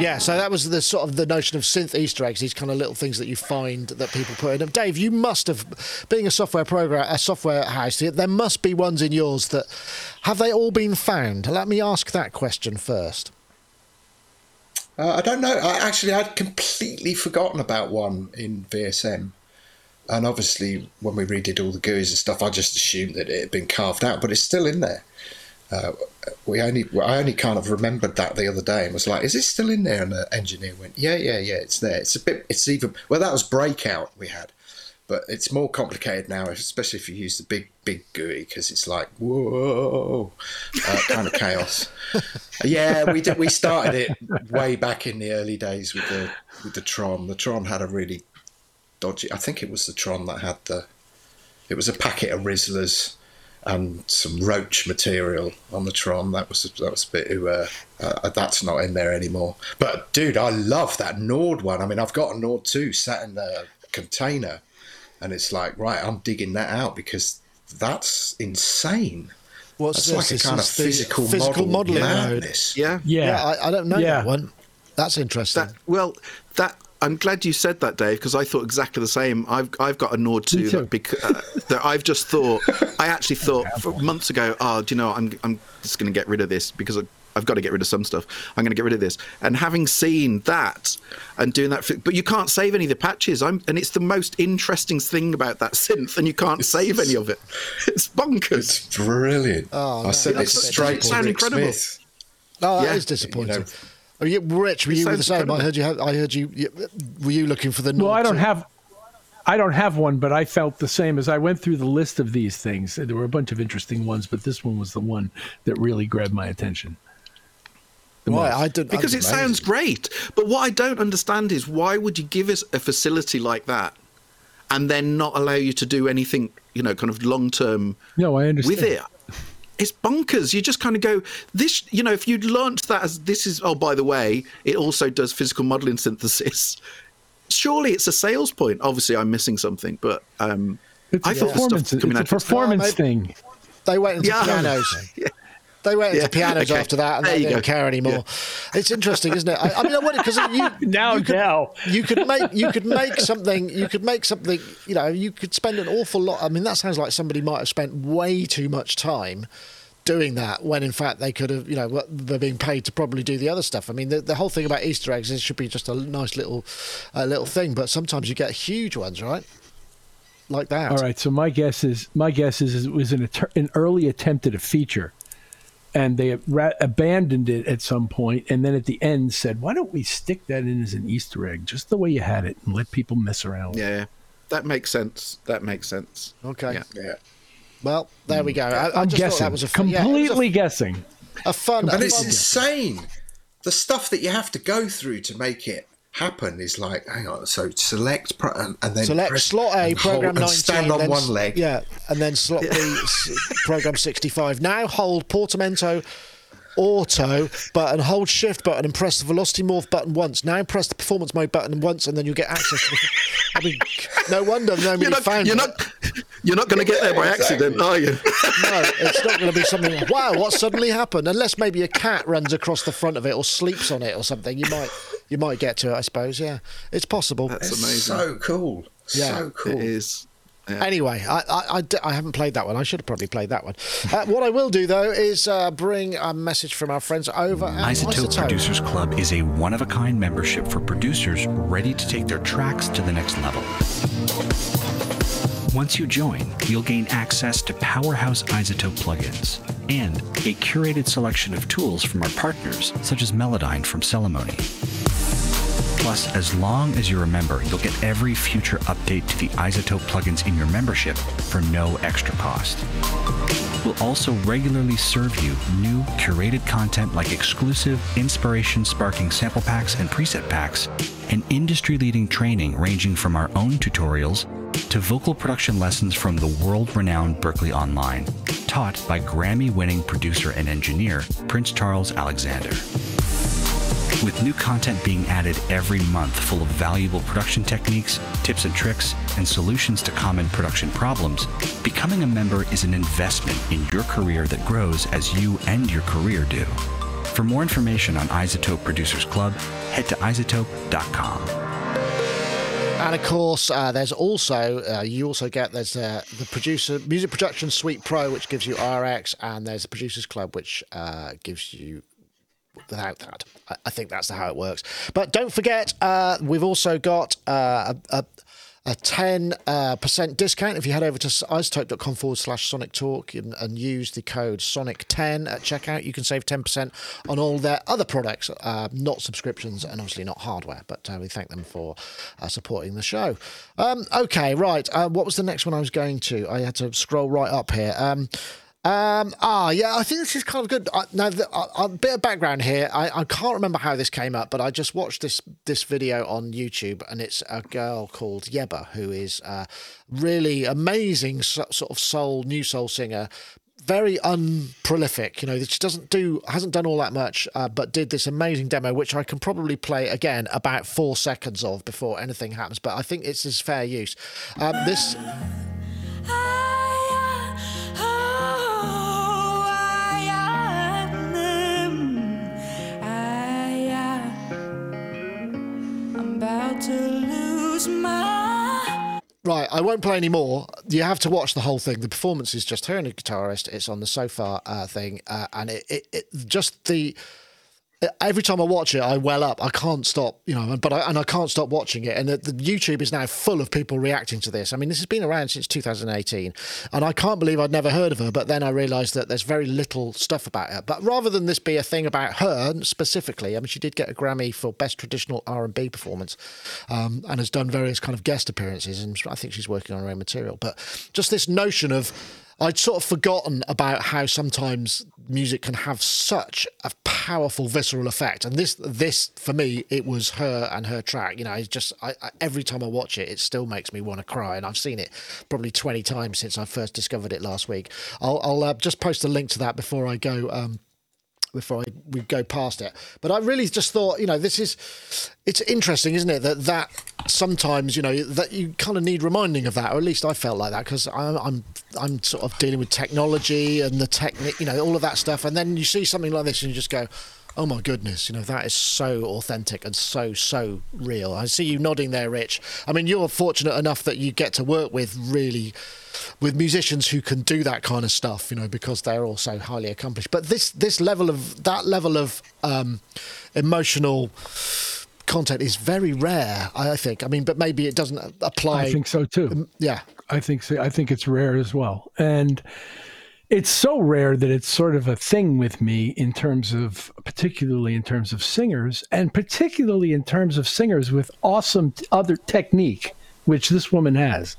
Yeah, so that was the sort of the notion of synth Easter eggs, these kind of little things that you find that people put in. And Dave, you must have, being a software program, a software house, there must be ones in yours that have they all been found? Let me ask that question first. Uh, I don't know. I actually I'd completely forgotten about one in VSM, and obviously when we redid all the GUIs and stuff, I just assumed that it had been carved out, but it's still in there. Uh, we only I only kind of remembered that the other day and was like, "Is it still in there?" And the engineer went, "Yeah, yeah, yeah, it's there. It's a bit. It's even well that was breakout we had." But it's more complicated now, especially if you use the big, big GUI, because it's like whoa, uh, kind of chaos. Yeah, we did. We started it way back in the early days with the with the Tron. The Tron had a really dodgy. I think it was the Tron that had the. It was a packet of Rizlas, and some roach material on the Tron. That was that was a bit. Uh, uh, that's not in there anymore. But dude, I love that Nord one. I mean, I've got a Nord two sat in the container, and it's like right, I'm digging that out because that's insane. What's That's this? like a kind of This is physical, physical model modelling mode. madness. Yeah. Yeah. Yeah, I, I don't know Yeah. that one. That's interesting. That well, that I'm glad you said that, Dave, because I thought exactly the same. I've I've got a Nord Me too too. that, bec- uh, that I've just thought. I actually thought for months ago. Oh, do you know? I'm I'm just going to get rid of this because I, I've got to get rid of some stuff. I'm going to get rid of this. And having seen that and doing that, for, but you can't save any of the patches. I'm and it's the most interesting thing about that synth, and you can't save any of it. It's bonkers. It's brilliant. Oh, I said sent it straight to sound Rick incredible. Smith. oh, that yeah, is disappointing. you know. Oh, Are you, Rich, were It you the sounds same? I heard you. Had, I heard you, you. Were you looking for the? Well, Nord I don't too? have. I don't have one, but I felt the same as I went through the list of these things. There were a bunch of interesting ones, but this one was the one that really grabbed my attention. The Right, most. I did because it that's sounds great. But what I don't understand is why would you give us a facility like that and then not allow you to do anything, you know, kind of long term no, I understand. with it? It's bonkers. You just kind of go, this, you know, if you'd launched that as this is, oh, by the way, it also does physical modeling synthesis. Surely it's a sales point. Obviously, I'm missing something, but um, It's I a thought the performance. stuff coming It's a performance Well, thing. They went into Yeah. pianos. Yeah. They went into Yeah, pianos okay. after that, and There they you didn't go. care anymore. It's interesting, isn't it? I, I mean, I wonder because you Now, you could, now. you could make you could make something. You could make something. You know, you could spend an awful lot. I mean, that sounds like somebody might have spent way too much time doing that when in fact they could have you know they're being paid to probably do the other stuff i mean the, the whole thing about easter eggs is it should be just a nice little uh, little thing but sometimes you get huge ones right like that All right. So my guess is my guess is, is it was an an early attempt at a feature, and they ra- abandoned it at some point, and then at the end said, "Why don't we stick that in as an Easter egg, just the way you had it, and let people mess around." with it." yeah, that makes sense. That makes sense. okay Yeah. Yeah. well there we go I, I I'm guessing. that was a fun, yeah, was a- completely guessing. a, fun And it's fun- insane. The stuff that you have to go through to make it happen is like, hang on, so select pro- and, and then Select press slot A, program hold, and 19. stand on then one leg. Yeah, and then slot B, s- program 65. Now hold Portamento Auto button, hold Shift button, and press the Velocity Morph button once. Now press the Performance Mode button once, and then you'll get access to the. I mean, no wonder nobody You're not, found you're it. not, you're not going to get there by accident, are you? No, it's not going to be something. like, Wow, what suddenly happened? Unless maybe a cat runs across the front of it or sleeps on it or something, you might you might get to it. I suppose. Yeah, it's possible. That's It's amazing. so cool. Yeah. so cool. It is. Yeah. Anyway, I, I, I d- I haven't played that one. I should have probably played that one. Uh, what I will do, though, is uh, bring a message from our friends over at iZotope iZotope. Producers Club is a one of a kind membership for producers ready to take their tracks to the next level. Once you join, you'll gain access to powerhouse iZotope plugins and a curated selection of tools from our partners, such as Melodyne from Celemony. Plus, as long as you're a member, you'll get every future update to the iZotope plugins in your membership for no extra cost. We'll also regularly serve you new curated content like exclusive inspiration sparking sample packs and preset packs, and industry leading training ranging from our own tutorials to vocal production lessons from the world renowned Berklee Online, taught by Grammy winning producer and engineer Prince Charles Alexander. With new content being added every month full of valuable production techniques, tips and tricks, and solutions to common production problems, becoming a member is an investment in your career that grows as you and your career do. For more information on iZotope Producers Club, head to izotope.com. And of course, uh, there's also uh, you also get there's uh, the producer music production suite pro, which gives you RX, and there's the producers club, which uh, gives you without that. I, think that's how it works. But don't forget, uh, we've also got uh, a a 10% uh, discount if you head over to izotope.com forward slash sonic talk and, and use the code sonic10 at checkout. You can save 10% on all their other products uh, not subscriptions and obviously not hardware but uh, we thank them for uh, supporting the show. Um, okay right uh, what was the next one i was going to? I had to scroll right up here. Um, Um, ah, yeah, I think this is kind of good. I, now, the, a bit of background here. I, I can't remember how this came up, but I just watched this this video on YouTube, and it's a girl called Yebba who is a really amazing so, sort of soul, new soul singer. Very unprolific, you know. She doesn't do, hasn't done all that much, uh, but did this amazing demo, which I can probably play again about four seconds of before anything happens. But I think it's as fair use. Um, this. Right, I won't play any more. You have to watch the whole thing. The performance is just her and a guitarist. It's on the so far uh, thing, uh, and it, it, it just the every time I watch it, I well up. I can't stop, you know, but I, and I can't stop watching it. And the, the, YouTube is now full of people reacting to this. I mean, this has been around since 2018, and I can't believe I'd never heard of her. But then I realised that there's very little stuff about her. But rather than this be a thing about her specifically, I mean, she did get a Grammy for best traditional R&B performance, um, and has done various kind of guest appearances, and I think she's working on her own material. But just this notion of I'd sort of forgotten about how sometimes music can have such a powerful visceral effect, and this this for me it was her and her track. You know, it's just I, I, every time I watch it, it still makes me want to cry, and I've seen it probably twenty times since I first discovered it last week. I'll, I'll uh, just post a link to that before I go. Um, before I, we go past it. But I really just thought, you know, this is it's interesting, isn't it, that that sometimes, you know, that you kind of need reminding of that, or at least I felt like that because I'm, I'm I'm sort of dealing with technology and the technique, you know, all of that stuff, and then you see something like this and you just go. Oh my goodness, you know, that is so authentic and so, so real. I see you nodding there, Rich. I mean, you're fortunate enough that you get to work with really with musicians who can do that kind of stuff, you know, because they're all so highly accomplished. But this this level of that level of um, emotional content is very rare. I think. I mean, but maybe it doesn't apply. I think so too. Yeah, I think so. I think it's rare as well, and it's so rare that it's sort of a thing with me in terms of particularly in terms of singers and particularly in terms of singers with awesome other technique which this woman has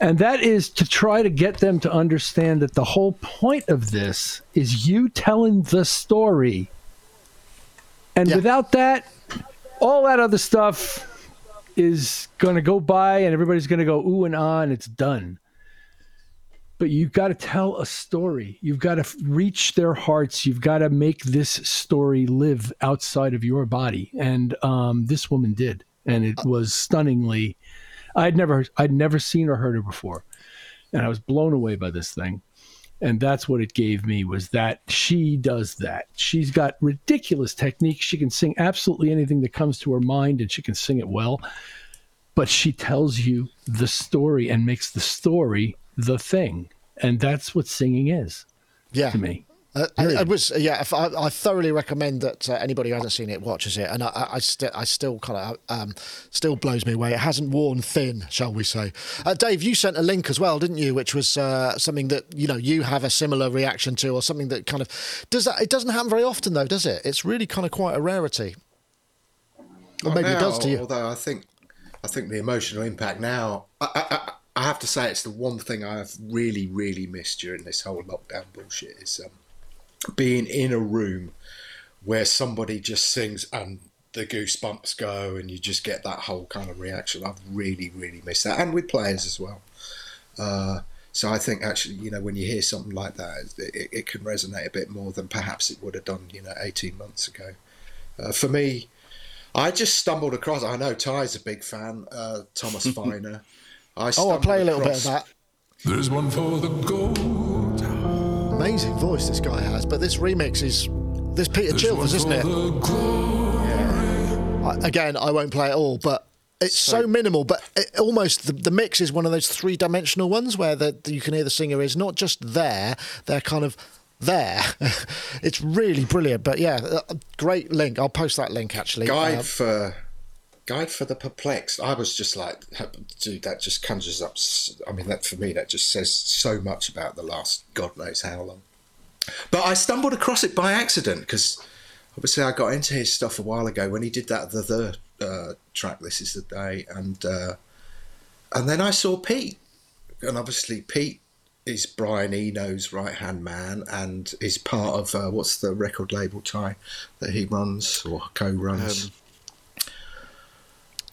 and that is to try to get them to understand that the whole point of this is you telling the story. And yeah. without that, all that other stuff is going to go by and everybody's going to go ooh and ah and it's done. But you've got to tell a story. You've got to reach their hearts. You've got to make this story live outside of your body. And um, this woman did. And it was stunningly I'd never I'd never seen or heard her before, and I was blown away by this thing. And that's what it gave me was that she does that. She's got ridiculous technique. She can sing absolutely anything that comes to her mind, and she can sing it well. But she tells you the story and makes the story the thing, and that's what singing is. Yeah. To me. Uh, I, I, was yeah. I, I, thoroughly recommend that uh, anybody who hasn't seen it watches it, and I, I, st- I still kind of um, still blows me away. It hasn't worn thin, shall we say? Uh, Dave, you sent a link as well, didn't you? Which was uh, something that you know you have a similar reaction to, or something that kind of does that. It doesn't happen very often, though, does it? It's really kind of quite a rarity. Or maybe now, it does to you. Although I think I think the emotional impact now. I, I have to say, it's the one thing I have really, really missed during this whole lockdown bullshit. Is um, being in a room where somebody just sings and the goosebumps go and you just get that whole kind of reaction. I've really, really missed that, and with players as well. Uh, so I think actually, you know, when you hear something like that, it, it, can resonate a bit more than perhaps it would have done, you know, 18 months ago. Uh, for me, I just stumbled across. I know Ty's a big fan. Uh, Thomas Feiner. I oh, I'll play a little bit of that. There's one for the gold amazing voice this guy has, but this remix is this Peter Chilvers, isn't it? Yeah. I, again, I won't play it all, but it's so, so minimal, but it, almost the, the, mix is one of those three dimensional ones where the, you can hear the singer is not just there, they're kind of there. it's really brilliant. But yeah, great link. I'll post that link actually. Guide uh, for Guide for the Perplexed. I was just like, dude, that just conjures up. I mean, that for me, that just says so much about the last God knows how long. But I stumbled across it by accident because obviously I got into his stuff a while ago when he did that the the uh, track. This is the day, and uh, and then I saw Pete, and obviously Pete is Brian Eno's right hand man and is part of uh, what's the record label tie that he runs or co runs.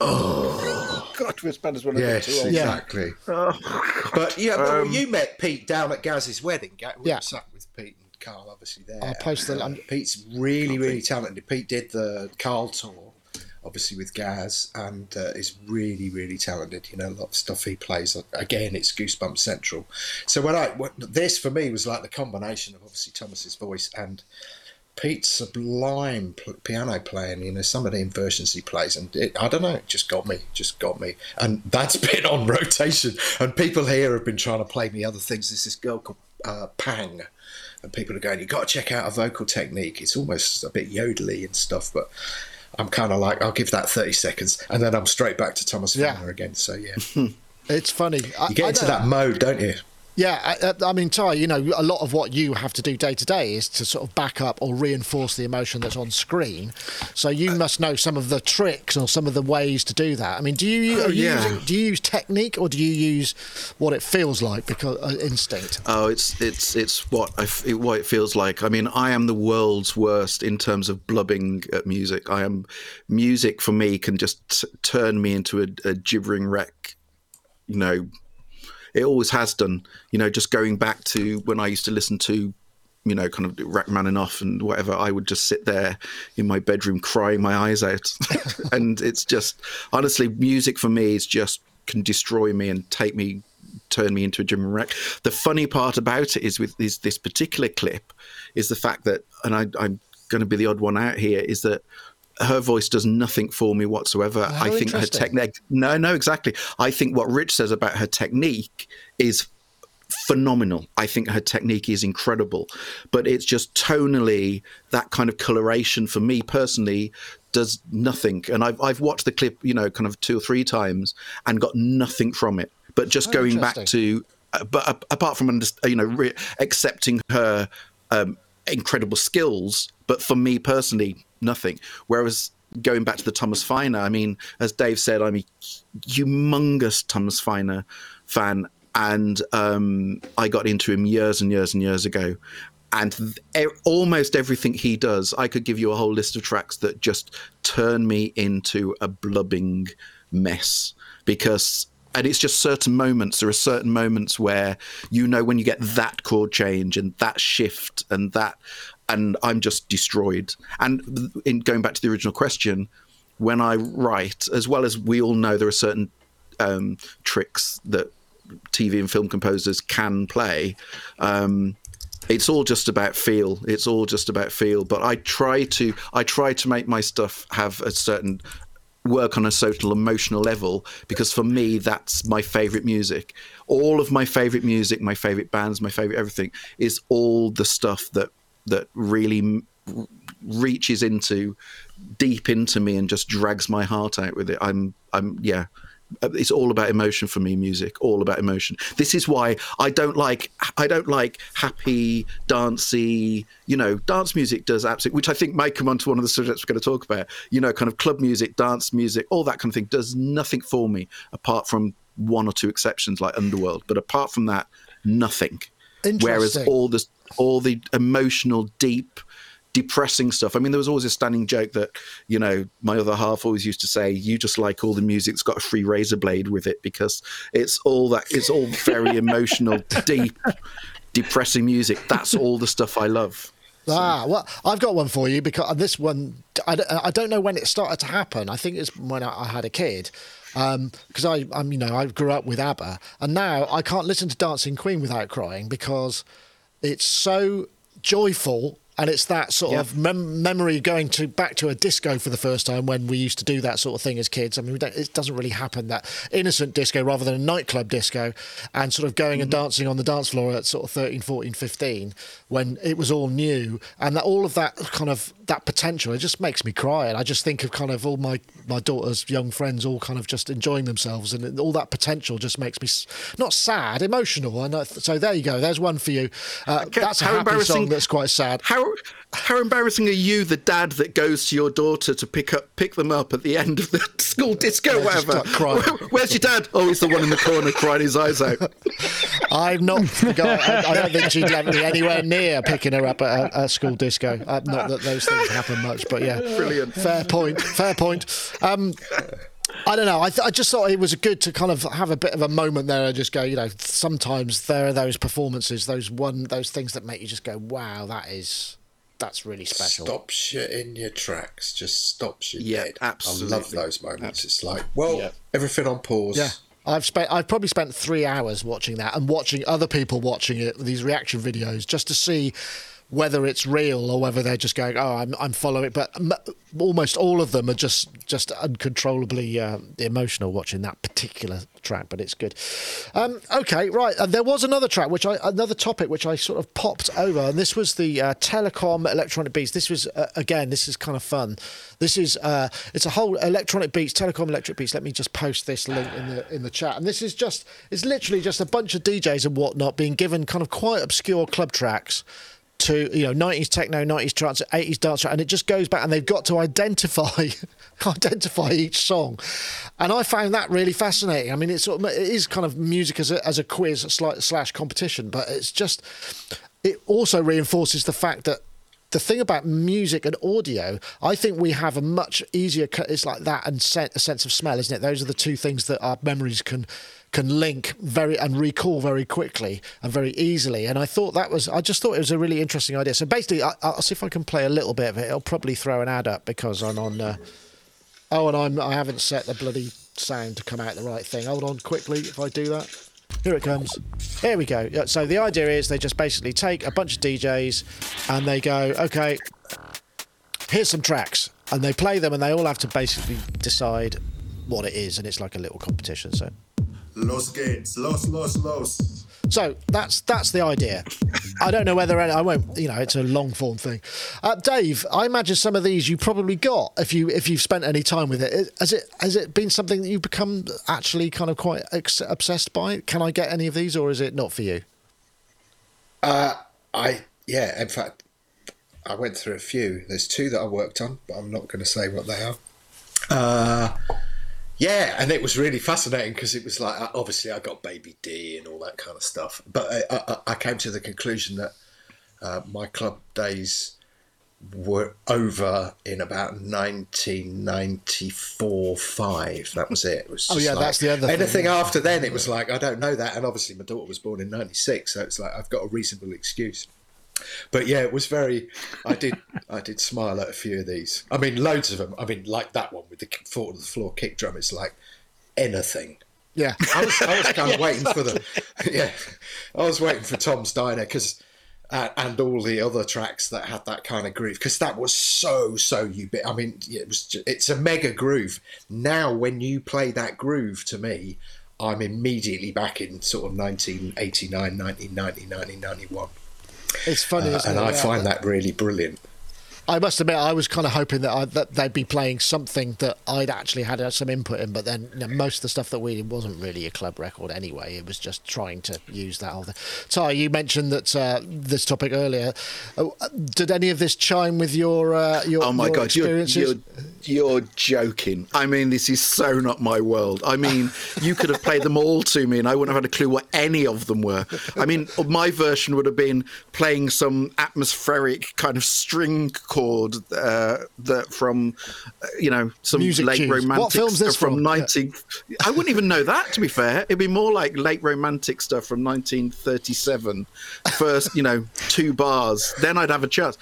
Oh God, we're Spanish one of yes, too old. Yeah. exactly. But yeah, well, Um, you met Pete down at Gaz's wedding. We Yeah. sat with Pete and Carl, obviously there. I'll post the- And, uh, Pete's really, really talented. Pete did the Carl tour, obviously with Gaz, and uh, is really, really talented. You know, a lot of stuff he plays. Again, it's Goosebumps Central. So when I what, this for me was like the combination of obviously Thomas's voice and Pete's sublime p- piano playing, you know, some of the inversions he plays, and it, I don't know, it just got me, just got me. And that's been on rotation. And people here have been trying to play me other things. There's this girl called uh, Pang, and people are going, you've got to check out her vocal technique. It's almost a bit yodely and stuff, but I'm kind of like, I'll give that 30 seconds, and then I'm straight back to Thomas Yeah. Again. So, yeah, It's funny. I, you get I into that mode, don't you? Yeah, I, I mean, Ty, you know, a lot of what you have to do day to day is to sort of back up or reinforce the emotion that's on screen. So you must know some of the tricks or some of the ways to do that. I mean, do you, Oh, are you yeah. using, do you use technique or do you use what it feels like because uh, instinct? Oh, it's it's it's what I f- it, what it feels like. I mean, I am the world's worst in terms of blubbing at music. I am music for me can just t- turn me into a, a gibbering wreck. You know, it always has done. You know, just going back to when I used to listen to, you know, kind of Rachmaninoff and whatever, I would just sit there in my bedroom crying my eyes out. and it's just honestly, music for me is just can destroy me and take me turn me into a Jim wreck. The funny part about it is with this, this particular clip is the fact that, and I, I'm going to be the odd one out here, is that her voice does nothing for me whatsoever. How I think her technique. No, no, exactly. I think what Rich says about her technique is phenomenal. I think her technique is incredible, but it's just tonally that kind of coloration for me personally does nothing. And I've I've watched the clip, you know, kind of two or three times and got nothing from it. But just Oh, going back to, uh, but uh, apart from you know re- accepting her um, incredible skills, but for me personally, nothing. Whereas going back to the Thomas Feiner, I mean, as Dave said, I'm a humongous Thomas Feiner fan, and um, I got into him years and years and years ago. And th- almost everything he does, I could give you a whole list of tracks that just turn me into a blubbing mess because and it's just certain moments there are certain moments where you know when you get that chord change and that shift and that and i'm just destroyed. And in going back to the original question when i write as well as we all know there are certain um, tricks that tv and film composers can play um, it's all just about feel. It's all just about feel. But i try to i try to make my stuff have a certain work on a social emotional level because for me that's my favorite music. All of my favorite music my favorite bands my favorite everything is all the stuff that that really reaches into deep into me and just drags my heart out with it. I'm i'm yeah. Uh, it's all about emotion for me music all about emotion. This is why i don't like i don't like happy dancey you know dance music does absolutely which i think might come on to one of the subjects we're going to talk about you know kind of club music dance music all that kind of thing does nothing for me apart from one or two exceptions like underworld. But apart from that nothing. Whereas all this all the emotional deep depressing stuff. I mean, there was always a standing joke that, you know, my other half always used to say, you just like all the music that's got a free razor blade with it because it's all that, it's all very emotional, deep, depressing music. That's all the stuff I love. Ah, well, I've got one for you because uh, this one, I don't, uh, I don't know when it started to happen. I think it's when I, I had a kid. Um, because I, I'm, you know, I grew up with ABBA, and now I can't listen to Dancing Queen without crying because it's so joyful and it's that sort Yeah. of mem- memory going to back to a disco for the first time when we used to do that sort of thing as kids. I mean, we don't, it doesn't really happen that innocent disco rather than a nightclub disco, and sort of going and dancing on the dance floor at sort of 13, 14, 15 when it was all new, and that all of that kind of that potential, it just makes me cry. And I just think of kind of all my my daughter's young friends all kind of just enjoying themselves, and all that potential just makes me not sad, emotional. And I, so there you go. There's one for you. Uh, Okay, that's a how happy embarrassing- song that's quite sad. How how embarrassing are you, the dad that goes to your daughter to pick up pick them up at the end of the school disco, Yeah, whatever? Where- where's your dad? Oh, he's the one in the corner crying his eyes out. I'm not guy. I, I don't think she'd let me anywhere near picking her up at a, a school disco. Uh, not that those things happen much, but yeah, Brilliant. Fair point. Fair point. Um, I don't know. I, th- I just thought it was good to kind of have a bit of a moment there and just go. You know, sometimes there are those performances, those one, those things that make you just go, "Wow, that is." That's really special. Stops you in your tracks. Just stops you Yeah, dead. absolutely. I love those moments. It's like, well, Yeah. everything on pause. Yeah. I've spent I've probably spent three hours watching that and watching other people watching it, these reaction videos, just to see whether it's real or whether they're just going, oh, I'm I'm following. But almost all of them are just just uncontrollably uh, emotional watching that particular track. But it's good. Um, okay, right. Uh, there was another track, which I another topic which I sort of popped over, and this was the uh, Telekom Electronic Beats. This was uh, again, this is kind of fun. This is uh, it's a whole electronic beats, Telekom Electric Beats. Let me just post this link in the in the chat, and this is just it's literally just a bunch of DJs and whatnot being given kind of quite obscure club tracks to you know 90s techno 90s trance 80s dance and it just goes back and they've got to identify identify each song and i found that really fascinating i mean it's sort of it is kind of music as a, as a quiz slash competition but it's just it also reinforces the fact that the thing about music and audio, I think we have a much easier. It's like that and a sense of smell, isn't it? Those are the two things that our memories can can link very and recall very quickly and very easily. And I thought that was. I just thought it was a really interesting idea. So basically, I, I'll see if I can play a little bit of it. It'll probably throw an ad up because I'm on. Uh, oh, and I'm. I haven't set the bloody sound to come out the right thing. Hold on, quickly. If I do that. Here it comes. Here we go. So the idea is they just basically take a bunch of DJs and they go, okay, here's some tracks, and they play them, and they all have to basically decide what it is, and it's like a little competition. So, Los gates, los, los, los. so that's that's the idea. I don't know whether any, I won't. You know, it's a long form thing. Uh, Dave, I imagine some of these you probably got if you if you've spent any time with it. Has it has it been something that you've become actually kind of quite ex- obsessed by? Can I get any of these, or is it not for you? Uh, I yeah. In fact, I went through a few. There's two that I worked on, but I'm not going to say what they are. Uh, yeah, and it was really fascinating because it was like obviously I got Baby D and all that kind of stuff, but I, I, I came to the conclusion that uh, my club days were over in about 1994 5 that was it, it was Oh, yeah, like- that's the other thing, anything yeah. after then it was like i don't know that and obviously my daughter was born in 96 so it's like i've got a reasonable excuse but yeah it was very i did i did smile at a few of these i mean loads of them i mean like that one with the foot on the floor kick drum it's like anything Yeah. I was, I was kind of waiting for the, yeah, I was waiting for Tom's Diner because, uh, and all the other tracks that had that kind of groove because that was so so ubit. I mean, it was ju- it's a mega groove. Now, when you play that groove to me, I'm immediately back in sort of 1989, 1990, 1991, It's funny, uh, isn't and it? I Yeah. find that really brilliant. I must admit, I was kind of hoping that, I, that they'd be playing something that I'd actually had uh, some input in, but then you know, most of the stuff that we did wasn't really a club record anyway. It was just trying to use that whole thing. Ty, you mentioned that uh, this topic earlier. Uh, did any of this chime with your uh, your, Oh my your god, experiences? you're you're joking. I mean, this is so not my world. I mean, you could have played them all to me, and I wouldn't have had a clue what any of them were. I mean, my version would have been playing some atmospheric kind of string chord uh, that from, uh, you know, some Music late romantic What film's stuff from from? 19. I wouldn't even know that. To be fair, it'd be more like late romantic stuff from 1937. First, you know, two bars. Then I'd have a chance.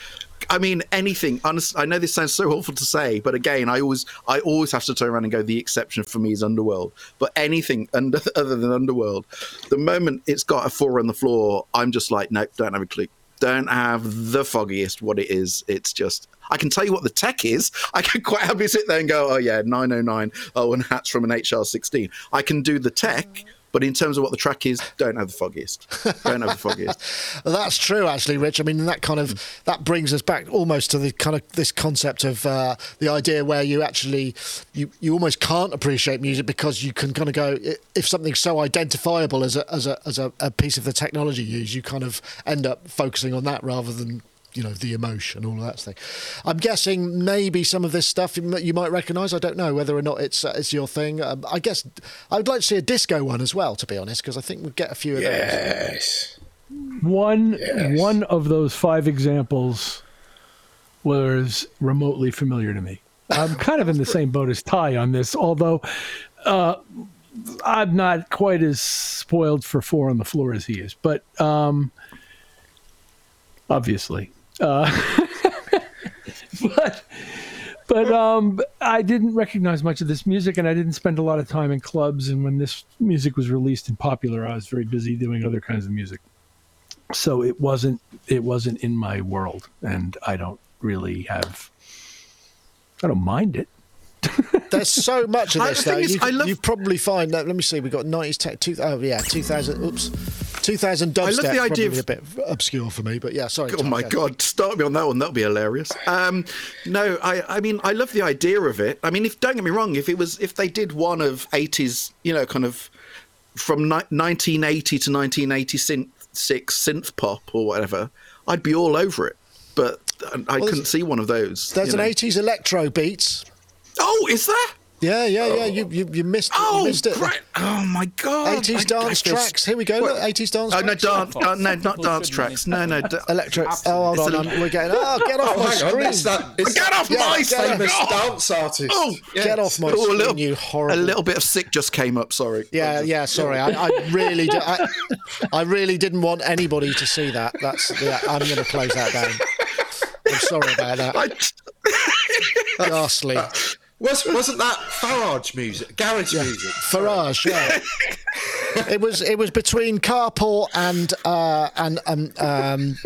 I mean, anything. Honest, I know this sounds so awful to say, but again, I always, I always have to turn around and go. The exception for me is Underworld. But anything under, other than Underworld, the moment it's got a four on the floor, I'm just like, nope, don't have a clue. Don't have the foggiest what it is. It's just, I can tell you what the tech is. I can quite happily sit there and go, oh yeah, 909. Oh, and hats from an HR16. I can do the tech. But in terms of what the track is, don't have the foggiest. Don't have the foggiest. That's true, actually, Rich. I mean, that kind of that brings us back almost to the kind of this concept of uh, the idea where you actually you you almost can't appreciate music because you can kind of go if something's so identifiable as a as a as a, a piece of the technology used, you kind of end up focusing on that rather than you know the emotion, all of that thing. I'm guessing maybe some of this stuff you might recognise. I don't know whether or not it's uh, it's your thing. Um, I guess I would like to see a disco one as well, to be honest, because I think we'd get a few of those. Yes. One Yes. one of those five examples was remotely familiar to me. I'm kind of in the same boat as Ty on this, although uh, I'm not quite as spoiled for four on the floor as he is. But um, obviously, uh, but but um, I didn't recognize much of this music, and I didn't spend a lot of time in clubs. And when this music was released and popular, I was very busy doing other kinds of music so it wasn't it wasn't in my world and i don't really have i don't mind it There's so much of I- this the though. You, I love- you probably find that. Let me see. We got 90s tech. Two, oh yeah, 2000. Oops, 2000 dubstep. love the idea probably of- a bit obscure for me, but yeah. Sorry. Oh Tom, my go. god, start me on that one. That'll be hilarious. Um, no, I, I mean, I love the idea of it. I mean, if don't get me wrong, if it was, if they did one of '80s, you know, kind of from ni- 1980 to 1986 synth pop or whatever, I'd be all over it. But I, I couldn't see one of those. There's an know. 80s electro beats. Oh, is there? Yeah, yeah, yeah. You you, you missed it. you Oh, missed it. great. Oh my god. 80s I- I dance feel- tracks. Here we go. Look, 80s dance Oh no, dance. Uh, no, not dance tracks. No, no. da- Electro. Oh, hold It's on. we're getting. Oh, get off Oh, my hang screen. That. Get off Yeah, my get screen! famous Oh! dance artist. Oh, Yes. Get off my Oh, a screen, little, you horrible. a little bit of sick just came up. Sorry. Yeah, yeah. Sorry, I, I really, di- I, I really didn't want anybody to see that. That's. Yeah, I'm going to close that down. I'm sorry about that. I, Ghastly. Was, wasn't that Farage music? Garage music? Farage, yeah. it was it was between carport and uh, and um, um,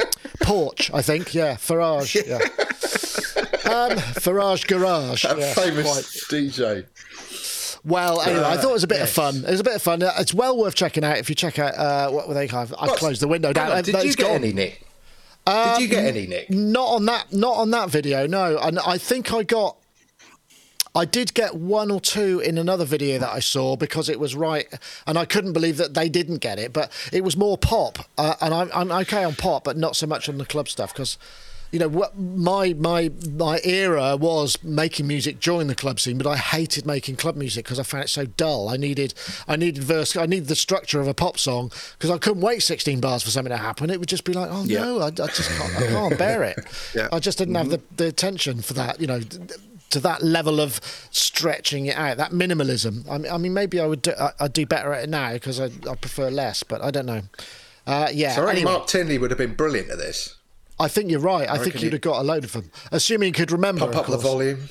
porch, I think. Yeah, Farage. Yeah. Um, Farage Garage. That yeah, famous quite. DJ. Well, anyway, I thought it was a bit of fun. It was a bit of fun. Uh, It's well worth checking out if you check out uh, what were they have. I closed the window down. On, Uh, did you get gone. any, Nick? did you get any, Nick? Not on that. Not on that video. No, and I think I got. I did get one or two in another video that I saw because it was right, and I couldn't believe that they didn't get it. But it was more pop, uh, and I'm, I'm okay on pop, but not so much on the club stuff because. You know, what my my my era was making music during the club scene, but I hated making club music because I found it so dull. I needed I needed verse, I needed the structure of a pop song because I couldn't wait 16 bars for something to happen. It would just be like, oh Yeah. no, I, I just can't, I can't bear it. Yeah. I just didn't have the, the attention for that, you know, to that level of stretching it out, that minimalism. I mean, I mean maybe I would do, I, I'd do better at it now because I, I prefer less, but I don't know. Uh, yeah, So I reckon anyway, Mark Tinley would have been brilliant at this. I think you're right. I, think you'd he- have got a load of them, assuming you could remember. Pump of up the volume.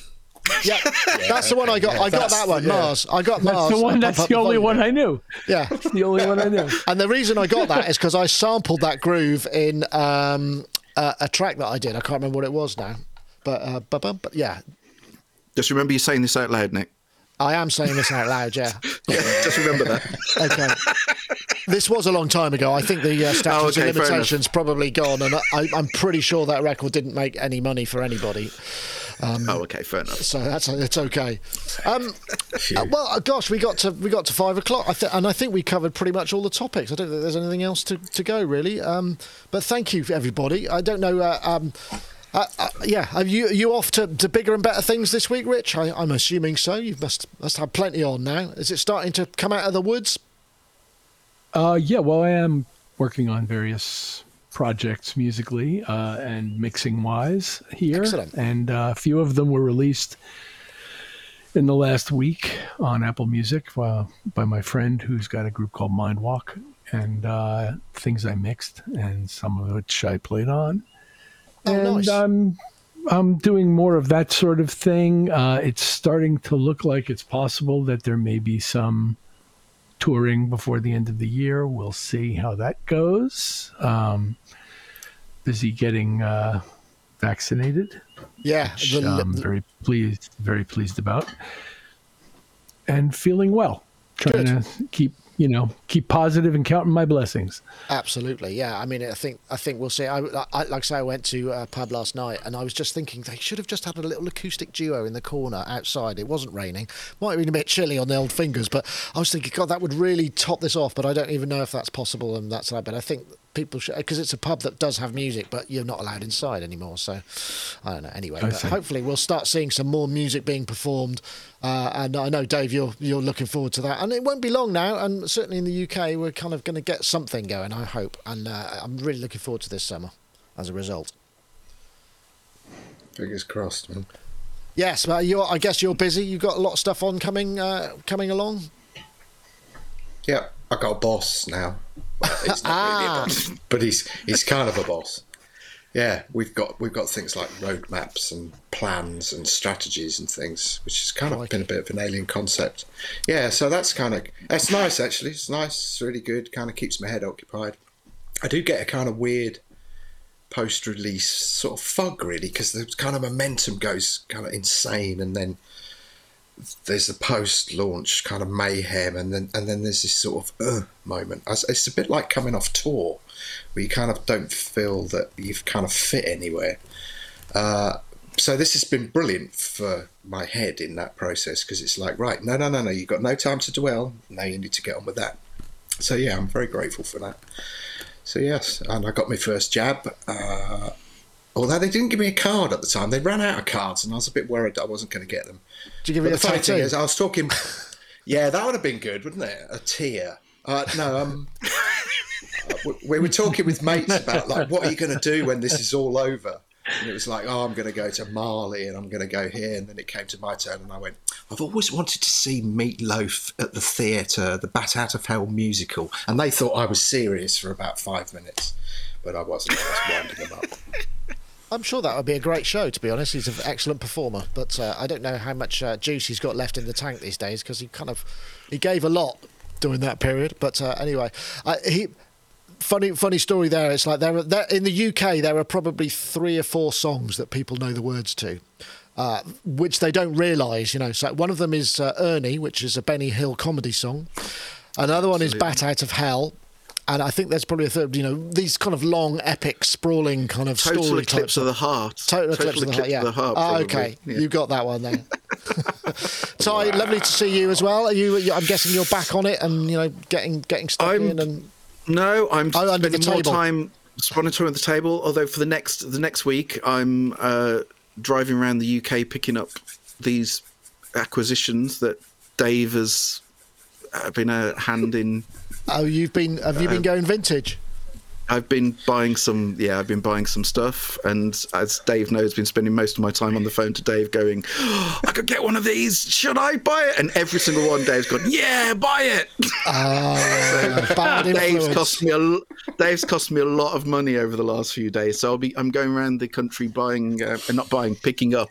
Yeah, that's the one I got. I got that one, yeah. Mars. I got Mars. that's the one that's the only Volume. one i knew Yeah. the only one i knew And the reason I got that is because I sampled that groove in um, a, a track that I did. I can't remember what it was now, but uh, but, but, but yeah, just remember you're saying this out loud, Nick. I am saying this out loud. Yeah. Yeah, just remember that. Okay. this was a long time ago. I think the uh, Oh, of okay, fair enough. limitations probably gone, and I, I'm pretty sure that record didn't make any money for anybody. oh, okay, fair enough. So that's it's okay. Um, uh, well, uh, gosh, we got to we got to five o'clock, I th- and I think we covered pretty much all the topics. I don't think there's anything else to, to go really. Um, but thank you, everybody. I don't know. Uh, um, uh, uh, yeah, are you are you off to, to bigger and better things this week, Rich? I, I'm assuming so. You must must have plenty on now. Is it starting to come out of the woods? Uh, yeah, well, I am working on various projects musically uh, and mixing wise here, Excellent. and uh, a few of them were released in the last week on Apple Music uh, by my friend who's got a group called Mindwalk, and uh, things I mixed, and some of which I played on. Oh, and nice. I'm I'm doing more of that sort of thing. Uh, it's starting to look like it's possible that there may be some touring before the end of the year. We'll see how that goes. Um, busy getting uh, vaccinated, Yeah, which the- I'm very pleased, very pleased about, and feeling well. Trying Good. to keep you know keep positive and counting my blessings. Absolutely, yeah. I mean, I think I think we'll see. I, I like I say, I went to a pub last night, and I was just thinking they should have just had a little acoustic duo in the corner outside. It wasn't raining, might have been a bit chilly on the old fingers, but I was thinking, God, that would really top this off. But I don't even know if that's possible, and that's But I think people should because it's a pub that does have music, but you're not allowed inside anymore. So I don't know. Anyway, but hopefully we'll start seeing some more music being performed. Uh, and I know Dave, you're you're looking forward to that, and it won't be long now. And certainly in the UK, we're kind of going to get something going. I hope, and uh, I'm really looking forward to this summer as a result. Fingers crossed, man. Yes, well, you're. I guess you're busy. You've got a lot of stuff on coming uh, coming along. Yeah, I got a boss now. Well, not really a boss, but he's he's kind of a boss. Yeah, we've got we've got things like roadmaps and plans and strategies and things, which has kind of been a bit of an alien concept. Yeah, so that's kind of it's nice actually. It's nice. It's really good. Kind of keeps my head occupied. I do get a kind of weird post-release sort of fog really because the kind of momentum goes kind of insane and then there's the post-launch kind of mayhem, and then and then there's this sort of uh, moment. It's a bit like coming off tour, where you kind of don't feel that you've kind of fit anywhere. Uh, so this has been brilliant for my head in that process because it's like, right, no, no, no, no, you've got no time to dwell. Now you need to get on with that. So yeah, I'm very grateful for that. So yes, and I got my first jab. Uh, although they didn't give me a card at the time, they ran out of cards, and I was a bit worried that I wasn't going to get them. Did you give but me a tattoo? Is, I was talking. yeah, that would have been good, wouldn't it? A tear. Uh, no, um, we were talking with mates about like what are you going to do when this is all over. And it was like, oh, I'm going to go to Mali and I'm going to go here. And then it came to my turn, and I went, I've always wanted to see Meatloaf at the theatre, the Bat Out of Hell musical. And they thought I was serious for about five minutes, but I wasn't. I was winding them up. I'm sure that would be a great show. To be honest, he's an excellent performer, but uh, I don't know how much uh, juice he's got left in the tank these days because he kind of he gave a lot during that period. But uh, anyway, he funny funny story there. It's like there, are, there in the UK there are probably three or four songs that people know the words to. Uh, which they don't realise, you know. So one of them is uh, Ernie, which is a Benny Hill comedy song. Another one Absolutely. is Bat Out of Hell, and I think there's probably a third. You know, these kind of long, epic, sprawling kind of total story eclipse types. of the heart. Total, total eclipse, of the heart. Yeah. The heart, oh, okay, yeah. you got that one then. so wow. lovely to see you as well. Are you? I'm guessing you're back on it and you know getting getting stuck I'm, in and. No, I'm oh, spending more time monitoring the table. Although for the next the next week, I'm uh, driving around the UK picking up these acquisitions that Dave has uh, been a hand in. Oh, you've been have you been uh, going vintage? I've been buying some, yeah, I've been buying some stuff, and as Dave knows, been spending most of my time on the phone to Dave, going, oh, "I could get one of these. Should I buy it?" And every single one, Dave's gone, "Yeah, buy it." Bad Dave's cost me a, Dave's cost me a lot of money over the last few days, so I'll be, I'm going around the country buying, uh, not buying, picking up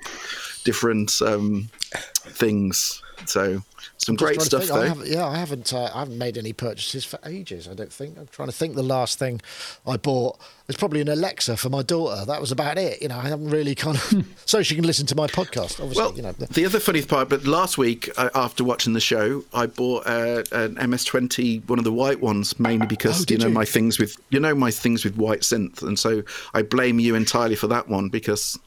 different um, things. So some great stuff though. I yeah, I haven't. Uh, I haven't made any purchases for ages. I don't think. I'm trying to think. The last thing I bought was probably an Alexa for my daughter. That was about it. You know, I haven't really kind of so she can listen to my podcast. Obviously, well, you know. The other funny part, but last week uh, after watching the show, I bought uh, an MS20, one of the white ones, mainly because oh, you know you? my things with you know my things with white synth, and so I blame you entirely for that one because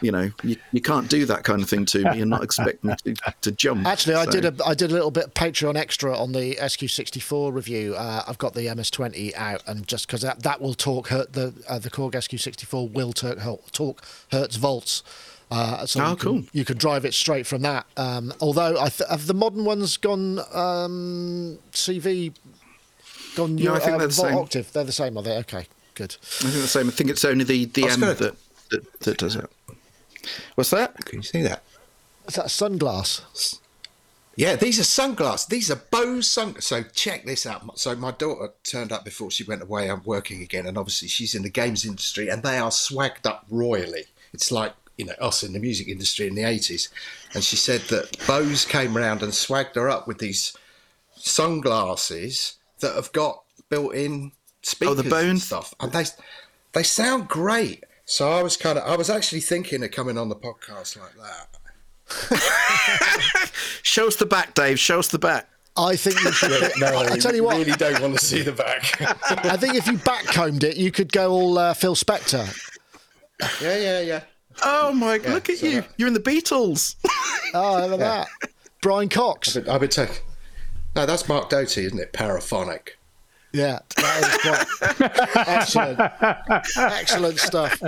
you know, you, you can't do that kind of thing to me and not expect me to, to jump. Actually, I did a I did a little bit of Patreon extra on the SQ64 review. Uh, I've got the MS20 out, and just because that, that will talk hurt the uh, the Korg SQ64 will talk talk Hertz volts. Uh, so oh, you cool. You can drive it straight from that. Um, although, I th- have the modern ones gone um, CV? Gone? No, I think uh, they're the same. Octave. They're the same, are they? Okay, good. I think the same. I think it's only the the M that, that, that does it. What's that? Can you see that? Is that a sunglass? Yeah, these are sunglasses. These are Bose sunglasses. So check this out. So my daughter turned up before she went away. I'm working again, and obviously she's in the games industry, and they are swagged up royally. It's like you know us in the music industry in the 80s. And she said that Bose came around and swagged her up with these sunglasses that have got built-in speakers oh, the bone stuff, and they they sound great. So I was kind of, I was actually thinking of coming on the podcast like that. Show us the back, Dave. Show us the back. I think you should. No, I tell you what, really don't want to see the back. I think if you backcombed it, you could go all uh, Phil Spector. yeah, yeah, yeah. Oh my! look at so you. that- You're in the Beatles. Oh, look at that. Brian Cox. But I would take. No, that's Marc Doty, isn't it? Paraphonic. Yeah, that is quite excellent. Excellent stuff.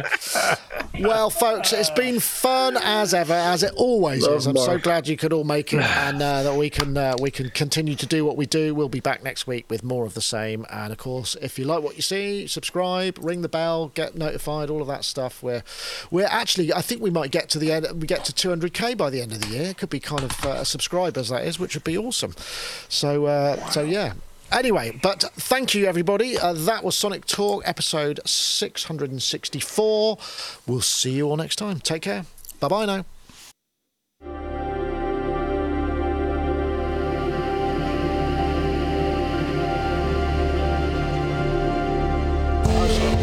Well, folks, it's been fun as ever, as it always is. I'm so glad you could all make it, and uh, that we can uh, we can continue to do what we do. We'll be back next week with more of the same. And of course, if you like what you see, subscribe, ring the bell, get notified, all of that stuff. We're we're actually, I think we might get to the end. We get to 200k by the end of the year. It could be kind of uh, subscribers that is, which would be awesome. So uh, so yeah. Anyway, but thank you, everybody. Uh, that was Sonic Talk, episode 664. We'll see you all next time. Take care. Bye bye now. Awesome.